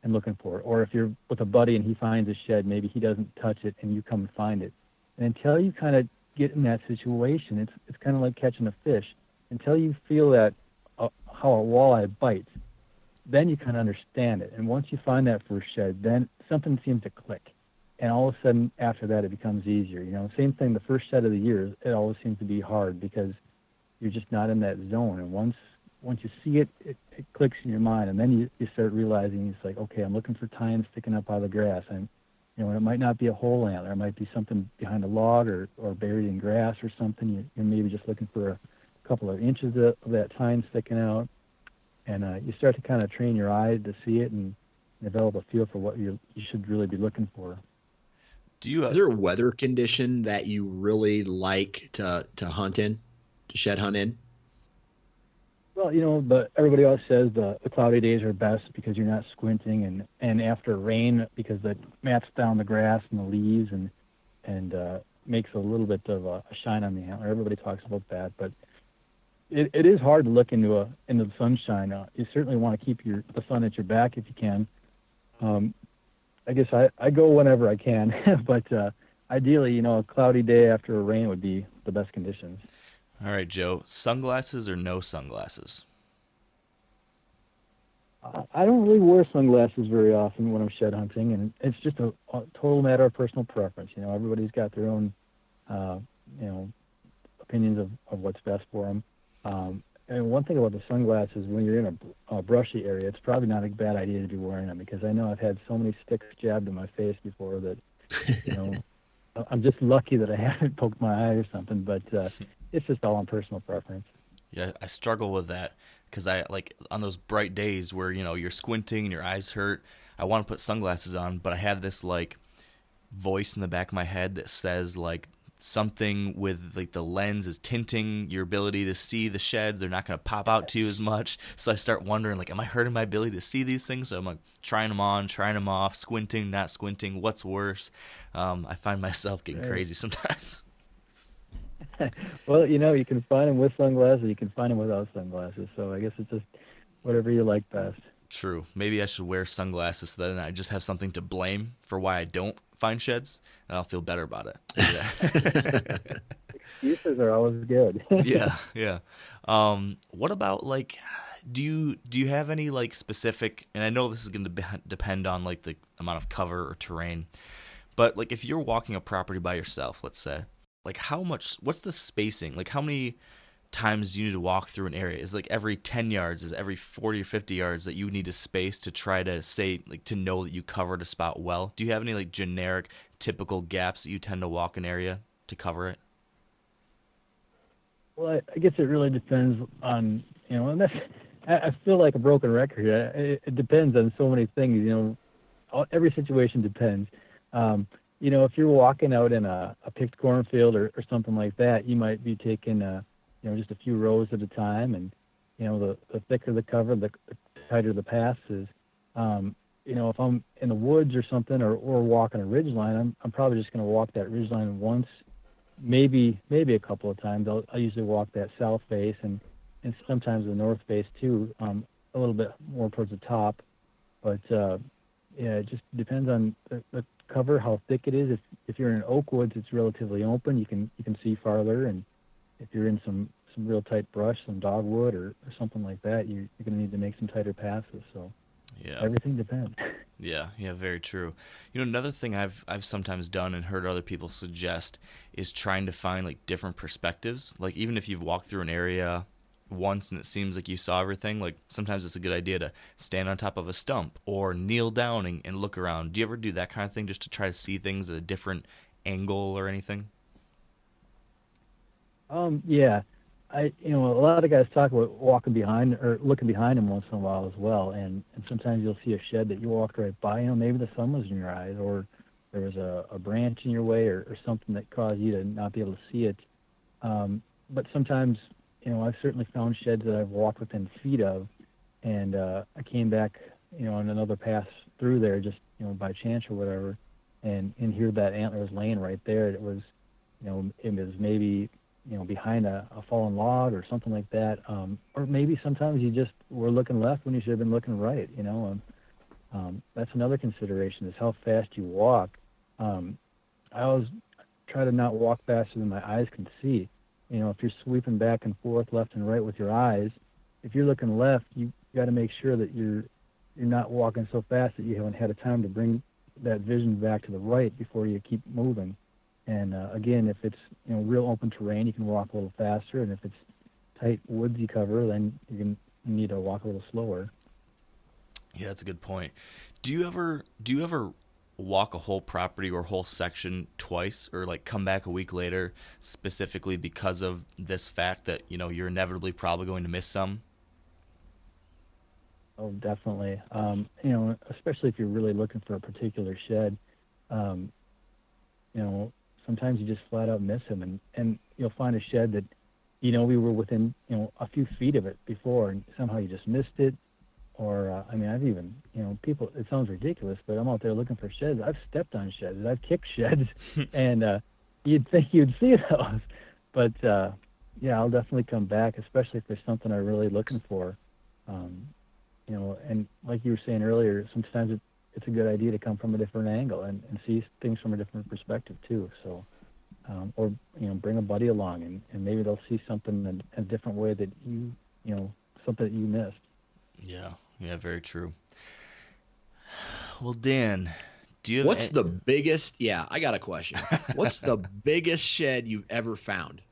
and looking for it, or if you're with a buddy and he finds a shed, maybe he doesn't touch it and you come and find it. And until you kind of get in that situation, it's it's kind of like catching a fish. Until you feel that uh, how a walleye bites, then you kind of understand it. And once you find that first shed, then something seems to click. And all of a sudden, after that, it becomes easier. You know, same thing. The first set of the year, it always seems to be hard because you're just not in that zone. And once once you see it, it, it clicks in your mind, and then you, you start realizing it's like, okay, I'm looking for tines sticking up out of the grass. I'm, you know, it might not be a whole antler. It might be something behind a log or, or buried in grass or something. You, you're maybe just looking for a couple of inches of, of that tine sticking out and uh, you start to kind of train your eye to see it and develop a feel for what you you should really be looking for. Do you? Have- Is there a weather condition that you really like to to hunt in, to shed hunt in? Well, you know, but everybody else says the, the cloudy days are best because you're not squinting, and and after rain because the mats down the grass and the leaves and and uh, makes a little bit of a, a shine on the antler. Everybody talks about that, but it, it is hard to look into a into the sunshine. Uh, you certainly want to keep your the sun at your back if you can. Um, I guess I, I go whenever I can, but uh, ideally, you know, a cloudy day after a rain would be the best conditions. All right, Joe. Sunglasses or no sunglasses? I don't really wear sunglasses very often when I'm shed hunting, and it's just a, a total matter of personal preference. You know, everybody's got their own, uh, you know, opinions of, of what's best for them. Um, and one thing about the sunglasses, when you're in a, a, brushy area, it's probably not a bad idea to be wearing them because I know I've had so many sticks jabbed in my face before that, you know, I'm just lucky that I haven't poked my eye or something. But uh, it's just all on personal preference. Yeah, I struggle with that because I like on those bright days where you know you're squinting and your eyes hurt. I want to put sunglasses on, but I have this like voice in the back of my head that says like something with like the lens is tinting your ability to see the sheds they're not going to pop out to you as much so i start wondering like am i hurting my ability to see these things so i'm like trying them on trying them off squinting not squinting what's worse um, i find myself getting right. crazy sometimes well you know you can find them with sunglasses you can find them without sunglasses so i guess it's just whatever you like best true maybe i should wear sunglasses so then i just have something to blame for why i don't find sheds and I'll feel better about it. Yeah. Excuses are always good. yeah, yeah. Um, what about like, do you do you have any like specific? And I know this is going to be, depend on like the amount of cover or terrain, but like if you're walking a property by yourself, let's say, like how much? What's the spacing? Like how many? times do you need to walk through an area is like every 10 yards is every 40 or 50 yards that you need to space to try to say like to know that you covered a spot well do you have any like generic typical gaps that you tend to walk an area to cover it? Well, I, guess it really depends on you know, and that's I, feel like a broken record. It depends on so many things. You know, every situation depends. Um, you know, if you're walking out in a, a picked cornfield or, or something like that, you might be taking, uh, you know, just a few rows at a time, and you know, the, the thicker the cover, the, the tighter the pass is. Um, you know, if I'm in the woods or something, or, or walking a ridge line, I'm I'm probably just going to walk that ridge line once, maybe maybe a couple of times. I'll I usually walk that south face and and sometimes the north face too, um, a little bit more towards the top. But uh, yeah, it just depends on the, the cover, how thick it is. If if you're in oak woods, it's relatively open. You can you can see farther, and if you're in some some real tight brush, some dogwood or, or something like that, you, you're going to need to make some tighter passes. So Yeah. everything depends. Yeah, yeah, very true. You know, another thing I've I've sometimes done and heard other people suggest is trying to find like different perspectives. Like even if you've walked through an area once and it seems like you saw everything, like sometimes it's a good idea to stand on top of a stump or kneel down and, and look around. Do you ever do that kind of thing just to try to see things at a different angle or anything? Um, yeah, I you know a lot of guys talk about walking behind or looking behind them once in a while as well, and and sometimes you'll see a shed that you walked right by. You know, maybe the sun was in your eyes, or there was a, a branch in your way, or, or something that caused you to not be able to see it. Um, but sometimes, you know, I've certainly found sheds that I've walked within feet of, and uh, I came back, you know, on another pass through there just you know by chance or whatever, and and here that antler was laying right there. It was, you know, it was maybe you know, behind a, a fallen log or something like that. Um, or maybe sometimes you just were looking left when you should have been looking right, you know. Um, um, that's another consideration is how fast you walk. Um, I always try to not walk faster than my eyes can see. You know, if you're sweeping back and forth left and right with your eyes, if you're looking left, you got to make sure that you're you're not walking so fast that you haven't had a time to bring that vision back to the right before you keep moving. And uh, again, if it's you know real open terrain, you can walk a little faster, and if it's tight woodsy cover, then you can need to walk a little slower. Yeah, that's a good point. Do you ever do you ever walk a whole property or whole section twice or like come back a week later specifically because of this fact that, you know, you're inevitably probably going to miss some? Oh, definitely. Um, you know, especially if you're really looking for a particular shed, um, you know, sometimes you just flat out miss them, and and you'll find a shed that, you know, we were within you know a few feet of it before, and somehow you just missed it. Or uh, I mean, I've even you know people. It sounds ridiculous, but I'm out there looking for sheds. I've stepped on sheds. I've kicked sheds, and uh, you'd think you'd see those, but uh, yeah, I'll definitely come back, especially if there's something I'm really looking for. Um, you know, and like you were saying earlier, sometimes it, it's a good idea to come from a different angle and, and see things from a different perspective too. So, um, or you know, bring a buddy along and, and maybe they'll see something in a different way that you, you know, something that you missed. Yeah, yeah, very true. Well, Dan, do you have What's a- the biggest? Yeah, I got a question. What's the biggest shed you've ever found?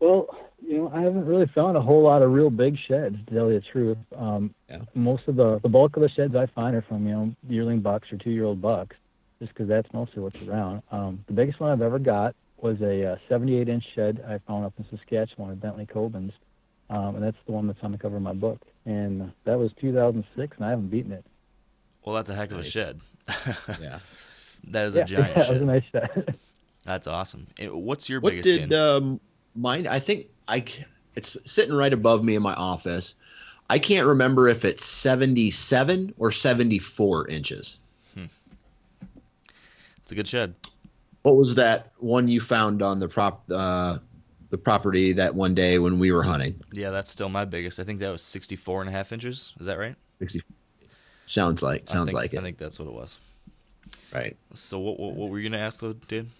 Well, you know, I haven't really found a whole lot of real big sheds, to tell you the truth. Um, Yeah. Most of the the bulk of the sheds I find are from you know yearling bucks or two year old bucks, just because that's mostly what's around. Um, the biggest one I've ever got was a uh, 78 inch shed I found up in Saskatchewan at Bentley Cobins, um, and that's the one that's on the cover of my book. And that was 2006, and I haven't beaten it. Well, that's a heck of a Nice. shed. Yeah. that is a giant yeah, it was a shed. nice shed. That's awesome. Eh, What's your What biggest did um, mine? I think I. c- It's sitting right above me in my office. I can't remember if it's 77 or 74 inches. It's a good shed. What was that one you found on the prop uh, the property that one day when we were hunting? Yeah, that's still my biggest. I think that was 64 and a half inches. Is that right? 60. Sounds like sounds think- like it. I think that's what it was. Right. So what what, what were you gonna ask though, Dan?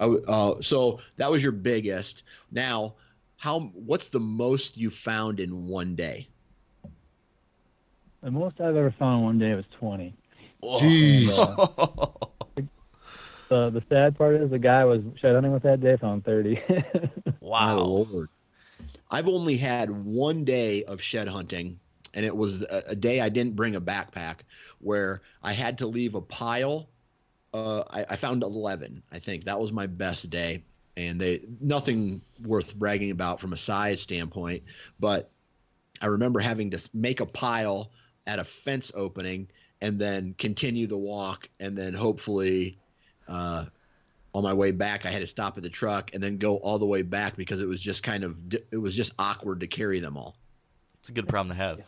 Oh, uh, so that was your biggest. Now, how? What's the most you found in one day? the most I've ever found in one day was 20. Jeez. And, uh, the the sad part is the guy was shed hunting with that day found 30. wow. My lord. I've only had one day of shed hunting, and it was a, a day I didn't bring a backpack where I had to leave a pile. Uh, I, I found 11, I think. That was my best day. and they nothing worth bragging about from a size standpoint. But I remember having to make a pile at a fence opening and then continue the walk, and then hopefully. Uh, on my way back, I had to stop at the truck and then go all the way back because it was just kind of it was just awkward to carry them all. It's a good problem to have.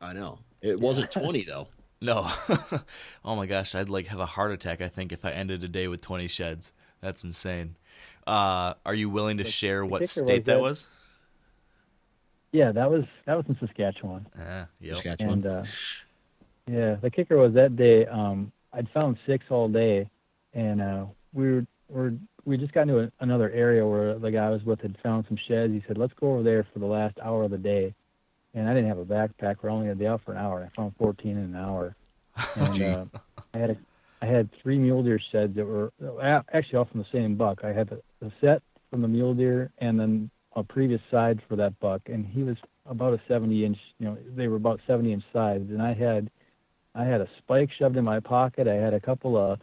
I know it wasn't twenty though. No. oh my gosh, I'd like have a heart attack. I think if I ended a day with twenty sheds, that's insane. Uh, are you willing to The- share the what state was that that- was? Yeah, that was that was in Saskatchewan. Ah, yep. Saskatchewan. And uh, yeah, the kicker was that day. Um, I'd found six all day, and uh, we were, were we just got into a, another area where the guy I was with had found some sheds. He said, "Let's go over there for the last hour of the day." And I didn't have a backpack. We're only going to be out for an hour. I found 14 in an hour. And uh, I had a, I had three mule deer sheds that were actually all from the same buck. I had the, the set from the mule deer, and then a previous side for that buck, and he was about a 70 inch. You know, they were about 70 inch sides, and I had, I had a spike shoved in my pocket. I had a couple of,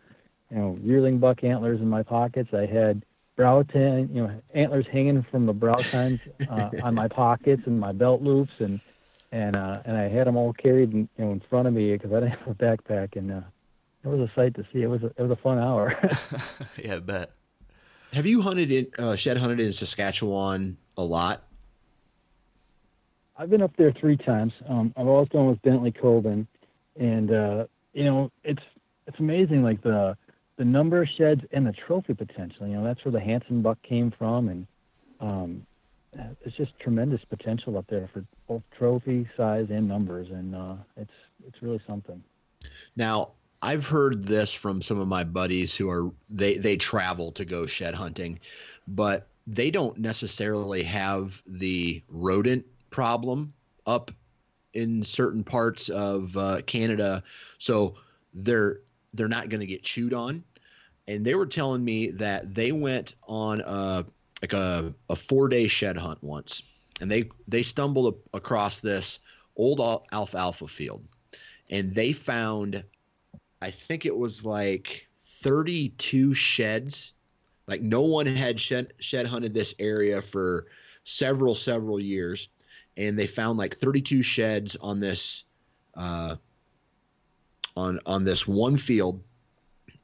you know, yearling buck antlers in my pockets. I had brow tine, you know, antlers hanging from the brow tines uh, on my pockets and my belt loops, and and uh, and I had them all carried, in, you know, in front of me because I didn't have a backpack, and uh, it was a sight to see. It was a, it was a fun hour. yeah, I bet. Have you hunted in uh, shed hunted in Saskatchewan a lot? I've been up there three times. Um, I've always gone with Bentley Coben, and uh, you know it's it's amazing like the the number of sheds and the trophy potential. You know that's where the Hanson buck came from, and um, it's just tremendous potential up there for both trophy size and numbers, and uh, it's it's really something. Now, I've heard this from some of my buddies who are they they travel to go shed hunting, but they don't necessarily have the rodent problem up in certain parts of uh, Canada, so they're they're not going to get chewed on. And they were telling me that they went on a like a, a four day shed hunt once, and they they stumbled across this old al- alfalfa field, and they found I think it was like 32 sheds. Like no one had shed shed hunted this area for several several years, and they found like 32 sheds on this uh, on on this one field,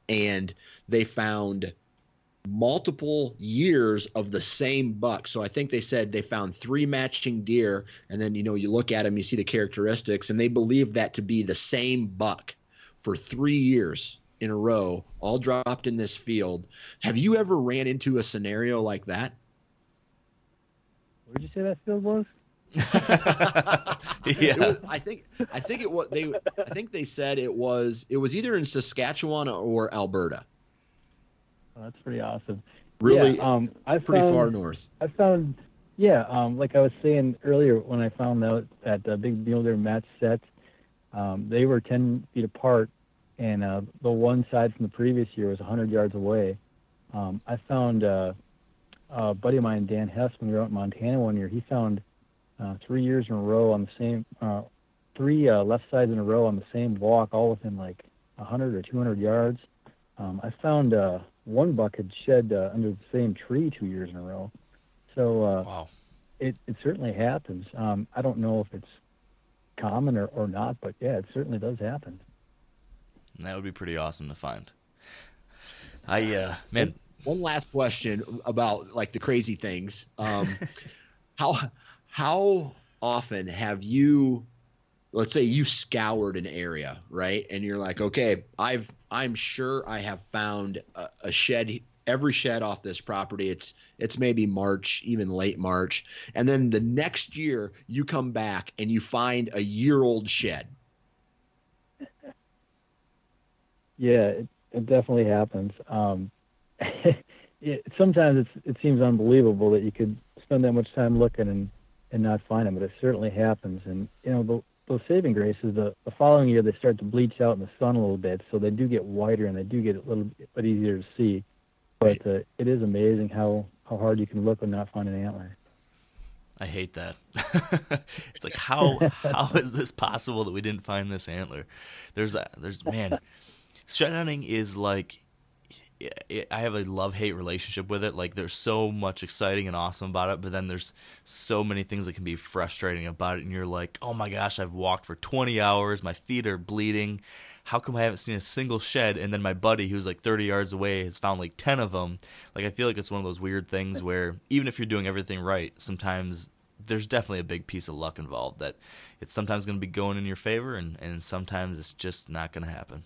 and they found multiple years of the same buck. So I think they said they found three matching deer, and then you know you look at them, you see the characteristics, and they believe that to be the same buck for three years in a row, all dropped in this field. Have you ever ran into a scenario like that? Where did you say that field was? Yeah. was- I think I think it was they I think they said it was it was either in Saskatchewan or Alberta. That's pretty awesome. Really yeah, um, I pretty found, far north. I found, yeah, um, like I was saying earlier when I found out that uh, big mule deer match sets, um, they were 10 feet apart, and uh, the one side from the previous year was 100 yards away. Um, I found uh, a buddy of mine, Dan Hess, when we were out in Montana one year, he found uh, three years in a row on the same, uh, three uh, left sides in a row on the same walk, all within like 100 or 200 yards. Um, I found uh, one buck had shed uh, under the same tree two years in a row. So uh, Wow. it, it certainly happens. Um, I don't know if it's common or, or not, but yeah, it certainly does happen. And that would be pretty awesome to find. I uh man, One last question about like the crazy things. Um, how how often have you let's say you scoured an area right and you're like okay i've i'm sure i have found a, a shed every shed off this property it's it's maybe march even late march and then the next year you come back and you find a year old shed Yeah, it, it definitely happens. Um, it, sometimes it's, it seems unbelievable that you could spend that much time looking and, and not find them, but it certainly happens. And you know, those saving graces, the, the following year they start to bleach out in the sun a little bit, so they do get whiter and they do get a little bit easier to see. But uh, it is amazing how, how hard you can look and not find an antler. I hate that. it's like how how is this possible that we didn't find this antler? There's a, there's man, shed hunting is like it, I have a love hate relationship with it. Like there's so much exciting and awesome about it, but then there's so many things that can be frustrating about it. And you're like, oh my gosh, I've walked for 20 hours, my feet are bleeding. How come I haven't seen a single shed? And then my buddy, who's like 30 yards away, has found like 10 of them. Like I feel like it's one of those weird things where even if you're doing everything right, sometimes there's definitely a big piece of luck involved that it's sometimes going to be going in your favor and, and sometimes it's just not going to happen.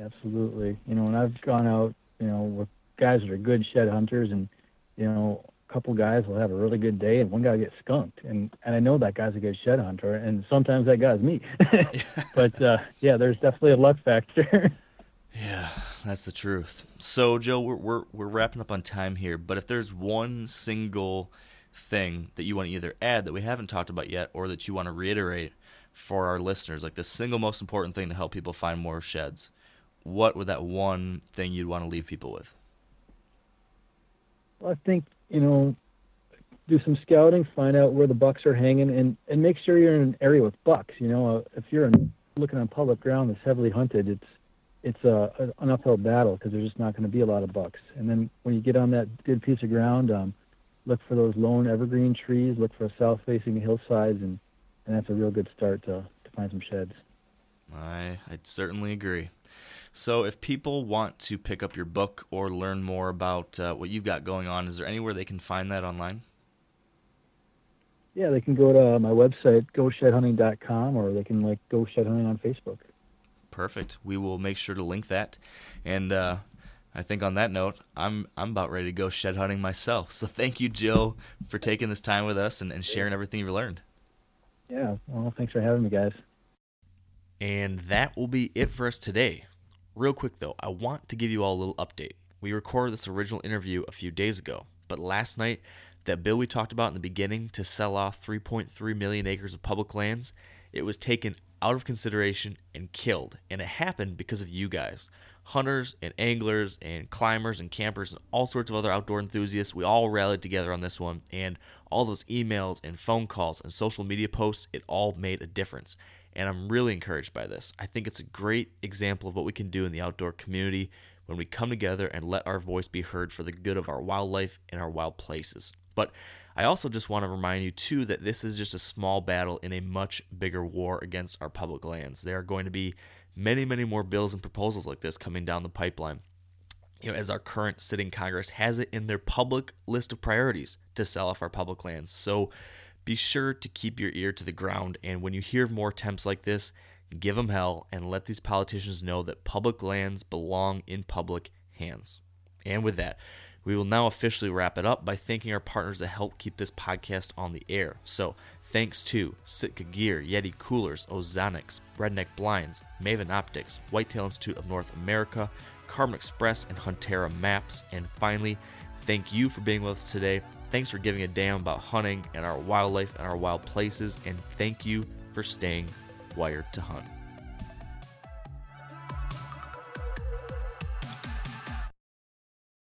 Absolutely. You know, and I've gone out, you know, with guys that are good shed hunters, and you know, a couple guys will have a really good day, and one guy gets skunked, and and I know that guy's a good shed hunter, and sometimes that guy's me. but uh, yeah, there's definitely a luck factor. yeah, that's the truth. So, Joe, we're we're we're wrapping up on time here, but if there's one single thing that you want to either add that we haven't talked about yet, or that you want to reiterate for our listeners, like the single most important thing to help people find more sheds, what would that one thing you'd want to leave people with? Well, I think you know, do some scouting, find out where the bucks are hanging, and and make sure you're in an area with bucks. You know, uh, if you're in, looking on public ground that's heavily hunted, it's it's a, a an uphill battle because there's just not going to be a lot of bucks. And then when you get on that good piece of ground, um, look for those lone evergreen trees, look for south-facing hillsides, and and that's a real good start to to find some sheds. I I certainly agree. So, if people want to pick up your book or learn more about uh, what you've got going on, is there anywhere they can find that online? Yeah, they can go to my website, goshedhunting.com, or they can like go shed hunting on Facebook. Perfect. We will make sure to link that. And uh, I think on that note, I'm I'm about ready to go shed hunting myself. So thank you, Joe, for taking this time with us and, and sharing everything you've learned. Yeah. Well, thanks for having me, guys. And that will be it for us today. Real quick though, I want to give you all a little update. We recorded this original interview a few days ago, but last night, that bill we talked about in the beginning to sell off 3.3 million acres of public lands, it was taken out of consideration and killed. And it happened because of you guys. Hunters and anglers and climbers and campers and all sorts of other outdoor enthusiasts, we all rallied together on this one. And all those emails and phone calls and social media posts, it all made a difference and I'm really encouraged by this. I think it's a great example of what we can do in the outdoor community when we come together and let our voice be heard for the good of our wildlife and our wild places. But I also just want to remind you, too, that this is just a small battle in a much bigger war against our public lands. There are going to be many, many more bills and proposals like this coming down the pipeline. You know, as our current sitting Congress has it in their public list of priorities to sell off our public lands. So, be sure to keep your ear to the ground. And when you hear more attempts like this, give them hell and let these politicians know that public lands belong in public hands. And with that, we will now officially wrap it up by thanking our partners that help keep this podcast on the air. So, thanks to Sitka Gear, Yeti Coolers, Ozonics, Redneck Blinds, Maven Optics, Whitetail Institute of North America, Carbon Express, and Huntera Maps. And finally, thank you for being with us today. Thanks for giving a damn about hunting and our wildlife and our wild places. And thank you for staying wired to hunt.